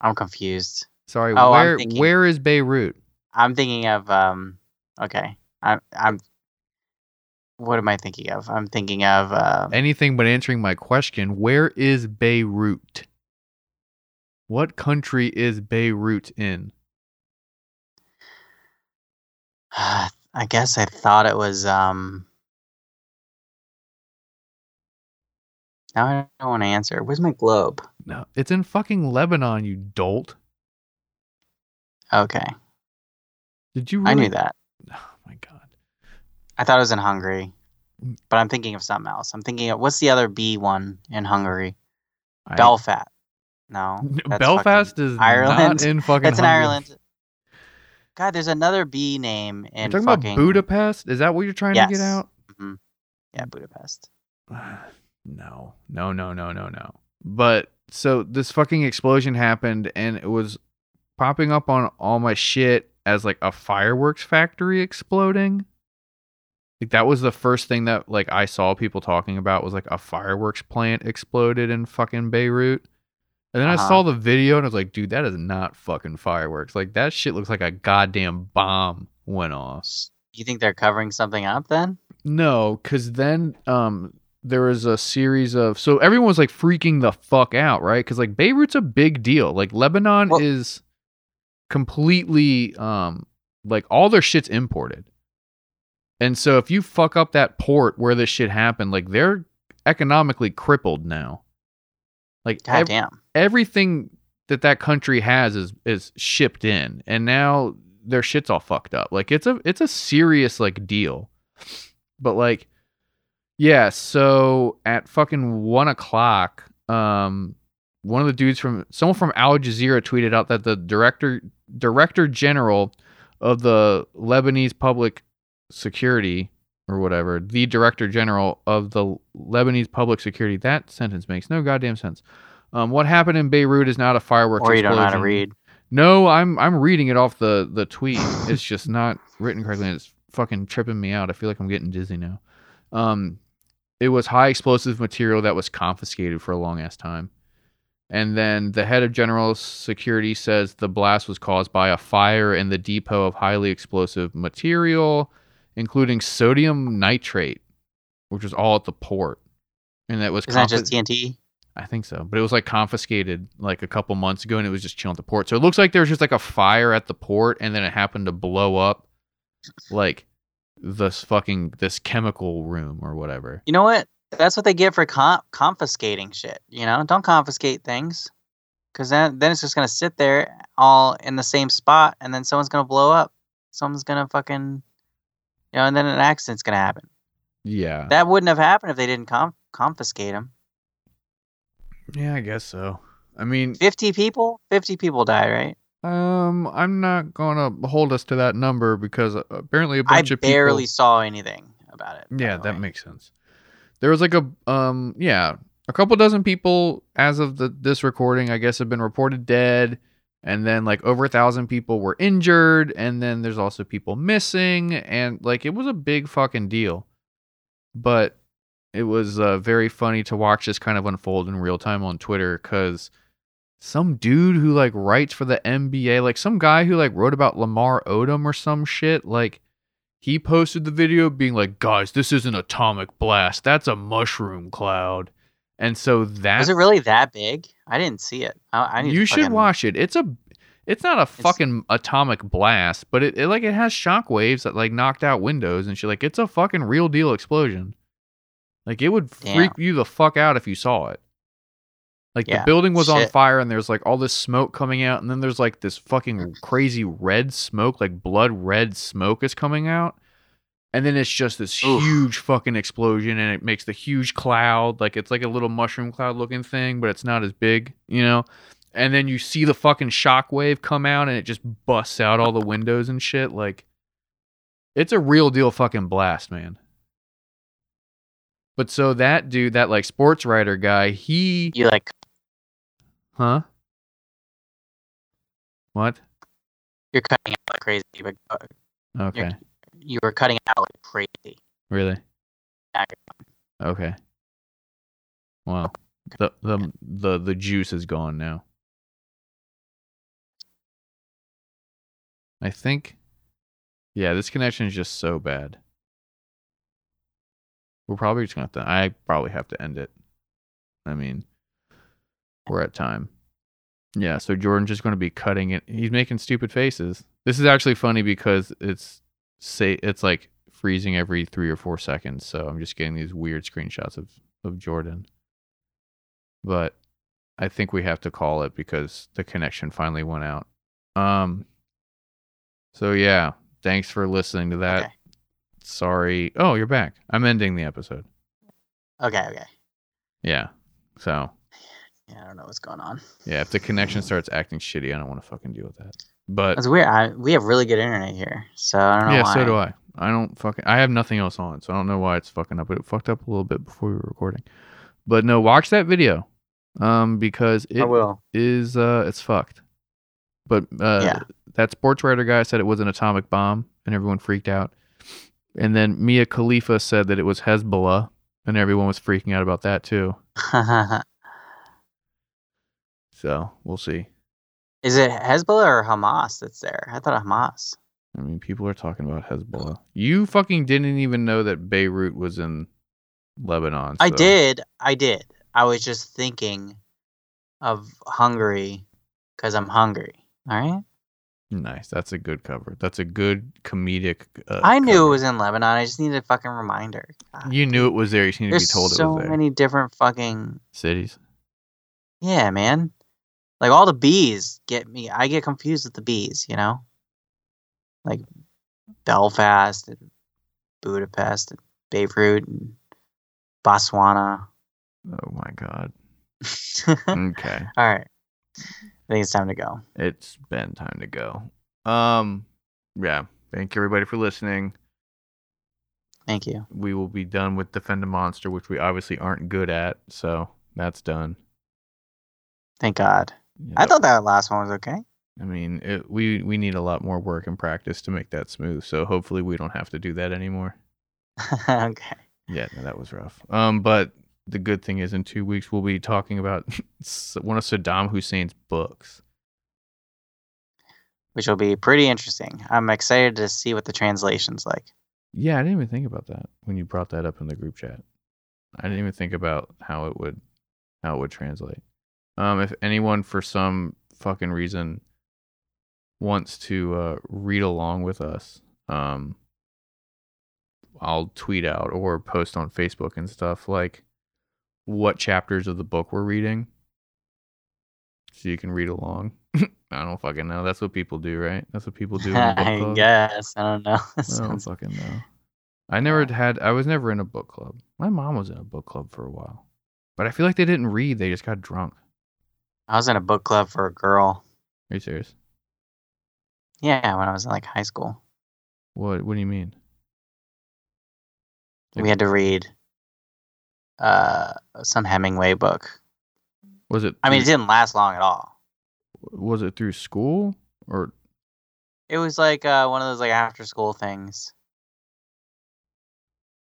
[SPEAKER 2] I'm confused.
[SPEAKER 1] Sorry,
[SPEAKER 2] Oh,
[SPEAKER 1] where
[SPEAKER 2] thinking-
[SPEAKER 1] where is Beirut?
[SPEAKER 2] I'm thinking of um. Okay, I'm I'm. What am I thinking of? I'm thinking of uh,
[SPEAKER 1] Anything but answering my question. Where is Beirut? What country is Beirut in? <sighs>
[SPEAKER 2] I guess I thought it was um. Now I don't want to answer. Where's my globe?
[SPEAKER 1] No, it's in fucking Lebanon, you dolt.
[SPEAKER 2] Okay,
[SPEAKER 1] Did you? Really?
[SPEAKER 2] I knew that. <sighs> <laughs> I thought it was in Hungary,
[SPEAKER 1] Mm.
[SPEAKER 2] but I'm thinking of something else. I'm thinking of what's the other B one in Hungary?
[SPEAKER 1] I-
[SPEAKER 2] Belfast. No,
[SPEAKER 1] Belfast is
[SPEAKER 2] Ireland.
[SPEAKER 1] not in fucking.
[SPEAKER 2] That's in
[SPEAKER 1] Hungary.
[SPEAKER 2] Ireland. God, there's another B name
[SPEAKER 1] You're
[SPEAKER 2] in
[SPEAKER 1] talking
[SPEAKER 2] fucking
[SPEAKER 1] about Budapest? Is that what you're trying to get out?
[SPEAKER 2] Yeah, Budapest. <sighs>
[SPEAKER 1] no, no, no, no, no, no. But so this fucking explosion happened, and it was popping up on all my shit as like a fireworks factory exploding. Like that was the first thing that like I saw people talking about was like a fireworks plant exploded in fucking Beirut. And then I
[SPEAKER 2] Uh-huh.
[SPEAKER 1] saw the video and I was like, dude, that is not fucking fireworks. Like that shit looks like a goddamn bomb went off.
[SPEAKER 2] You think they're covering something up then?
[SPEAKER 1] No, because then um there was a series of so everyone was like freaking the fuck out, right? Because like Beirut's a big deal. Like Lebanon
[SPEAKER 2] Well-
[SPEAKER 1] is completely um like all their shit's imported. And so if you fuck up that port where this shit happened, like they're economically crippled now. Like ev-
[SPEAKER 2] damn.
[SPEAKER 1] everything that that country has is is shipped in and now their shit's all fucked up like it's a it's a serious like deal but like yeah so at fucking one o'clock um one of the dudes from someone from al jazeera tweeted out that the director director general of the lebanese public security or whatever the director general of the lebanese public security that sentence makes no goddamn sense um, what happened in Beirut is not a fireworks
[SPEAKER 2] Or you don't know how to read.
[SPEAKER 1] No, I'm I'm reading it off the the tweet. It's just not written correctly. And it's fucking tripping me out. I feel like I'm getting dizzy now. Um, it was high explosive material that was confiscated for a long ass time. And then the head of general security says the blast was caused by a fire in the depot of highly explosive material, including sodium nitrate, which was all at the port. And that was
[SPEAKER 2] that just TNT?
[SPEAKER 1] I think so, but it was like confiscated like a couple months ago, and it was just chilling at the port. So it looks like there was just like a fire at the port, and then it happened to blow up, like this fucking this chemical room or whatever.
[SPEAKER 2] You know what? That's what they get for con- confiscating shit. You know, don't confiscate things, because then then it's just gonna sit there all in the same spot, and then someone's gonna blow up. Someone's gonna fucking, you know, and then an accident's gonna happen.
[SPEAKER 1] Yeah,
[SPEAKER 2] That wouldn't have happened if they didn't com- confiscate them.
[SPEAKER 1] yeah, I guess so. I mean,
[SPEAKER 2] Fifty people, fifty people died, right?
[SPEAKER 1] um, I'm not gonna hold us to that number because uh, apparently a bunch of people.
[SPEAKER 2] I barely saw anything about it.
[SPEAKER 1] Yeah, that
[SPEAKER 2] way.
[SPEAKER 1] makes sense. There was like a um yeah, a couple dozen people as of the this recording I guess have been reported dead and then like over a thousand people were injured and then there's also people missing and like it was a big fucking deal. But it was uh, very funny to watch this kind of unfold in real time on Twitter because some dude who like writes for the NBA, like some guy who like wrote about Lamar Odom or some shit, like he posted the video being like, guys, this is an atomic blast. That's a mushroom cloud. And so that
[SPEAKER 2] Was it really that big? I didn't see it. I, I
[SPEAKER 1] you should
[SPEAKER 2] fucking-
[SPEAKER 1] watch it. It's a it's not a fucking atomic blast, but it, it like it has shock waves that like knocked out windows and shit. Like it's a fucking real deal explosion. Like it would freak you the fuck out if you saw it. Like the building was on fire and there's like all this smoke coming out and then there's like this fucking mm. crazy red smoke, like blood red smoke is coming out. And then it's just this
[SPEAKER 2] Oof.
[SPEAKER 1] huge fucking explosion and it makes the huge cloud. Like it's like a little mushroom cloud looking thing, but it's not as big, you know? And then you see the fucking shockwave come out and it just busts out all the windows and shit. Like it's a real deal fucking blast, man. But so that dude, that like sports writer guy, he
[SPEAKER 2] You like
[SPEAKER 1] Huh? What?
[SPEAKER 2] you're cutting out like crazy, but
[SPEAKER 1] Okay.
[SPEAKER 2] You were cutting out like crazy.
[SPEAKER 1] Really? Okay. Well, the the the the juice is gone now. I think yeah, this connection is just so bad. We're probably just gonna have to I probably have to end it. I mean we're at time. Yeah, so Jordan's just gonna be cutting it. He's making stupid faces. This is actually funny because it's say it's like freezing every three or four seconds. So I'm just getting these weird screenshots of of Jordan. But I think we have to call it because the connection finally went out. Um. So yeah, thanks for listening to that.
[SPEAKER 2] Okay.
[SPEAKER 1] Sorry. Oh, you're back. I'm ending the episode.
[SPEAKER 2] Okay, okay.
[SPEAKER 1] Yeah. So
[SPEAKER 2] Yeah, I don't know what's going on.
[SPEAKER 1] yeah, if the connection <laughs> starts acting shitty, I don't want to fucking deal with that. But
[SPEAKER 2] That's weird. I, we have really good internet here, so I don't know
[SPEAKER 1] yeah,
[SPEAKER 2] why.
[SPEAKER 1] so do I. I don't fucking. I have nothing else on, so I don't know why it's fucking up. But it fucked up a little bit before we were recording. But no, watch that video, um, because
[SPEAKER 2] I
[SPEAKER 1] it
[SPEAKER 2] will.
[SPEAKER 1] is uh, it's fucked. But uh,
[SPEAKER 2] Yeah.
[SPEAKER 1] that sports writer guy said it was an atomic bomb, and everyone freaked out. And then Mia Khalifa said that it was Hezbollah, and everyone was freaking out about that too. <laughs> So we'll see.
[SPEAKER 2] Is it Hezbollah or Hamas that's there? I thought Hamas.
[SPEAKER 1] I mean, people are talking about Hezbollah. You fucking didn't even know that Beirut was in Lebanon.
[SPEAKER 2] I did. I did. I was just thinking of Hungary because I'm hungry. All right.
[SPEAKER 1] Nice. That's a good cover. That's a good comedic. Uh,
[SPEAKER 2] I knew
[SPEAKER 1] cover.
[SPEAKER 2] it was in Lebanon. I just needed a fucking reminder. God.
[SPEAKER 1] You knew it was there. You just need to be
[SPEAKER 2] There's
[SPEAKER 1] told it
[SPEAKER 2] so
[SPEAKER 1] was there.
[SPEAKER 2] many different fucking
[SPEAKER 1] cities.
[SPEAKER 2] yeah, man. Like all the bees get me. I get confused with the bees. You know, like Belfast and Budapest and Beirut and Botswana.
[SPEAKER 1] Oh my god. <laughs> Okay.
[SPEAKER 2] All right. I think it's time to go.
[SPEAKER 1] it's been time to go. Um. Yeah. Thank you everybody for listening.
[SPEAKER 2] Thank you.
[SPEAKER 1] We will be done with Defend a Monster, which we obviously aren't good at. So that's done.
[SPEAKER 2] Thank God.
[SPEAKER 1] Yeah,
[SPEAKER 2] I thought that last one was okay.
[SPEAKER 1] I mean, it, we we need a lot more work and practice to make that smooth. So hopefully we don't have to do that anymore. <laughs>
[SPEAKER 2] okay.
[SPEAKER 1] Yeah, no, that was rough. Um, but the good thing is, in two weeks we'll be talking about <laughs> one of Saddam Hussein's books.
[SPEAKER 2] Which will be pretty interesting. I'm excited to see what the translation's like.
[SPEAKER 1] Yeah, I didn't even think about that when you brought that up in the group chat. I didn't even think about how it would how it would translate. Um, if anyone for some fucking reason wants to uh, read along with us, um, I'll tweet out or post on Facebook and stuff like what chapters of the book we're reading, so you can read along. <laughs> I don't fucking know. That's what people do, right? That's what people do. In a book <laughs>
[SPEAKER 2] I guess. I don't know. <laughs>
[SPEAKER 1] I don't fucking know. I never had. I was never in a book club. My mom was in a book club for a while, but I feel like they didn't read. They just got drunk.
[SPEAKER 2] I was in a book club for a girl.
[SPEAKER 1] Are you serious?
[SPEAKER 2] Yeah, when I was in like high school.
[SPEAKER 1] What What do you mean?
[SPEAKER 2] We had to read uh some Hemingway book.
[SPEAKER 1] Was it?
[SPEAKER 2] I mean, it didn't last long at all.
[SPEAKER 1] was it through school or?
[SPEAKER 2] It was like uh one of those like after school things.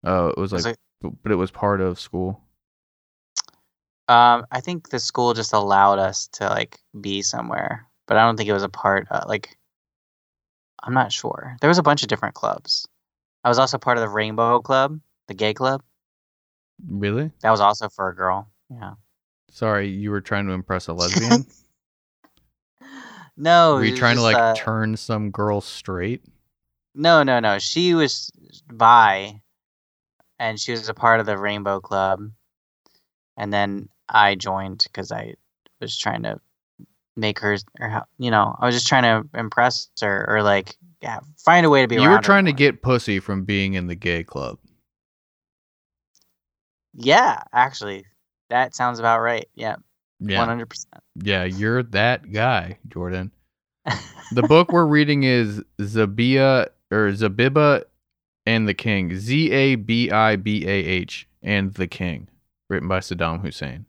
[SPEAKER 1] Oh, it was
[SPEAKER 2] It was
[SPEAKER 1] like
[SPEAKER 2] like
[SPEAKER 1] but it was part of school.
[SPEAKER 2] Um, I think the school just allowed us to like be somewhere, but I don't think it was a part. Of, like, I'm not sure. There was a bunch of different clubs. I was also part of the Rainbow Club, the gay club.
[SPEAKER 1] Really?
[SPEAKER 2] That was also for a girl. Yeah.
[SPEAKER 1] Sorry, you were trying to impress a lesbian. <laughs>
[SPEAKER 2] No.
[SPEAKER 1] were you trying to like
[SPEAKER 2] uh,
[SPEAKER 1] turn some girl straight?
[SPEAKER 2] No, no, no. She was bi, and she was a part of the Rainbow Club, and then I joined because I was trying to make her, or you know, I was just trying to impress her or like yeah, find a way to be.
[SPEAKER 1] You were trying to get pussy from being in the gay club.
[SPEAKER 2] Yeah, actually, that sounds about right. Yeah,
[SPEAKER 1] Yeah.
[SPEAKER 2] hundred percent.
[SPEAKER 1] Yeah, you're that guy, Jordan. <laughs> The book we're reading is Zabia or Zabibah and the King. Z A B I B A H and the King. Written by Saddam Hussein.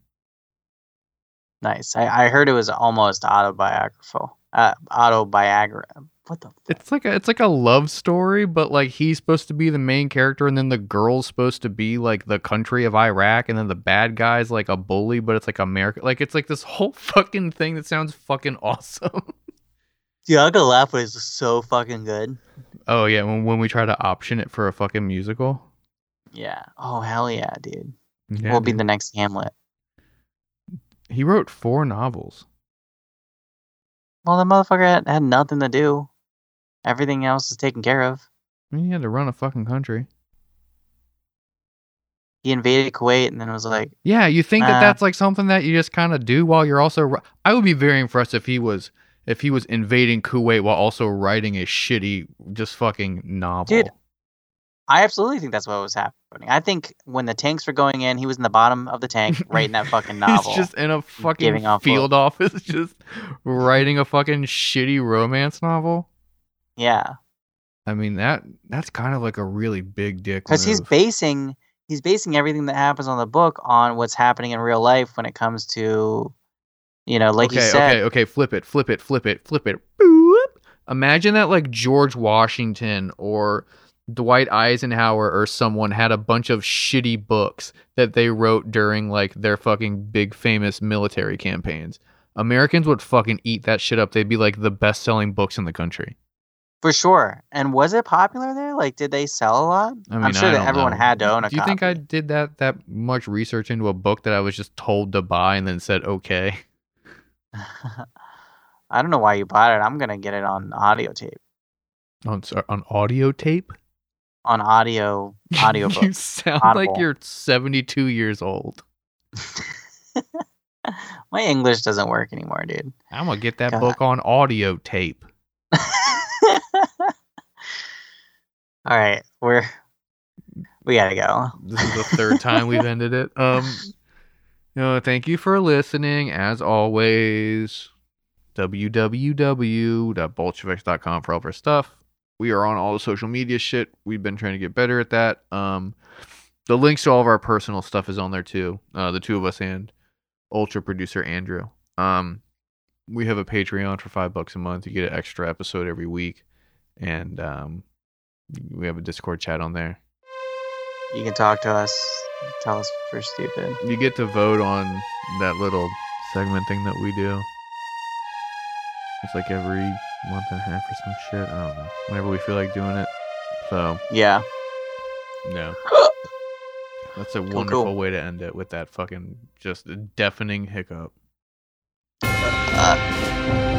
[SPEAKER 2] Nice. I, I heard it was almost autobiographical. Uh, autobiographical. What the? Fuck?
[SPEAKER 1] It's like a it's like a love story, but like he's supposed to be the main character, and then the girl's supposed to be like the country of Iraq, and then the bad guy's like a bully, but it's like America. Like it's like this whole <laughs> fucking thing that sounds fucking awesome. <laughs>
[SPEAKER 2] Dude, I'm gonna laugh, but it's so fucking good.
[SPEAKER 1] oh yeah, when when we try to option it for a fucking musical.
[SPEAKER 2] Yeah. Oh hell yeah, dude.
[SPEAKER 1] Yeah,
[SPEAKER 2] we'll be the next Hamlet.
[SPEAKER 1] He wrote four novels.
[SPEAKER 2] Well, the motherfucker had, had nothing to do. Everything else is taken care of.
[SPEAKER 1] I mean, he had to run a fucking country.
[SPEAKER 2] He invaded Kuwait and then was like,
[SPEAKER 1] Yeah, you think that that's like something that you just kind of do while you're also. I would be very impressed if he was if he was invading Kuwait while also writing a shitty, just fucking novel.
[SPEAKER 2] Dude, I absolutely think that's what was happening. I think when the tanks were going in, he was in the bottom of the tank <laughs> writing that fucking novel.
[SPEAKER 1] He's just in a fucking
[SPEAKER 2] giving off
[SPEAKER 1] field office, <laughs> just writing a fucking shitty romance novel.
[SPEAKER 2] Yeah,
[SPEAKER 1] I mean that that's kind of like a really big dick.
[SPEAKER 2] because he's basing he's basing everything that happens on the book on what's happening in real life when it comes to, you know, like
[SPEAKER 1] okay,
[SPEAKER 2] you said.
[SPEAKER 1] okay, okay. Flip it, flip it, flip it, flip it. Boop. Imagine that like George Washington or Dwight Eisenhower or someone had a bunch of shitty books that they wrote during like their fucking big famous military campaigns. Americans would fucking eat that shit up. They'd be like the best selling books in the country.
[SPEAKER 2] For sure. And was it popular there? Like, did they sell a lot?
[SPEAKER 1] I mean,
[SPEAKER 2] am sure that everyone
[SPEAKER 1] know.
[SPEAKER 2] had to own a
[SPEAKER 1] Do you think I did that that much research into a book that I was just told to buy and then said okay? <laughs>
[SPEAKER 2] I don't know why you bought it. I'm gonna get it on audio tape.
[SPEAKER 1] On on audio tape.
[SPEAKER 2] On audio audio <laughs>
[SPEAKER 1] you sound like you're 72 years old. <laughs>
[SPEAKER 2] My English doesn't work anymore, dude.
[SPEAKER 1] I'm gonna get that
[SPEAKER 2] God.
[SPEAKER 1] book on audio tape. <laughs>
[SPEAKER 2] All right, we're we gotta go.
[SPEAKER 1] This is the third time we've ended it. Um, you know, thank you for listening. As always, www.bolsheviks.com for all of our stuff. We are on all the social media shit. We've been trying to get better at that. Um, the links to all of our personal stuff is on there too. Uh, the two of us and ultra producer Andrew. Um, we have a Patreon for five bucks a month. You get an extra episode every week, and um, we have a Discord chat on there.
[SPEAKER 2] You can talk to us. Tell us we're stupid.
[SPEAKER 1] You get to vote on that little segment thing that we do. It's like every month and a half or some shit. I don't know. Whenever we feel like doing it. So,
[SPEAKER 2] Yeah.
[SPEAKER 1] no. <gasps> That's a
[SPEAKER 2] Cool,
[SPEAKER 1] wonderful
[SPEAKER 2] cool.
[SPEAKER 1] way to end it with that fucking just deafening hiccup.
[SPEAKER 2] Uh,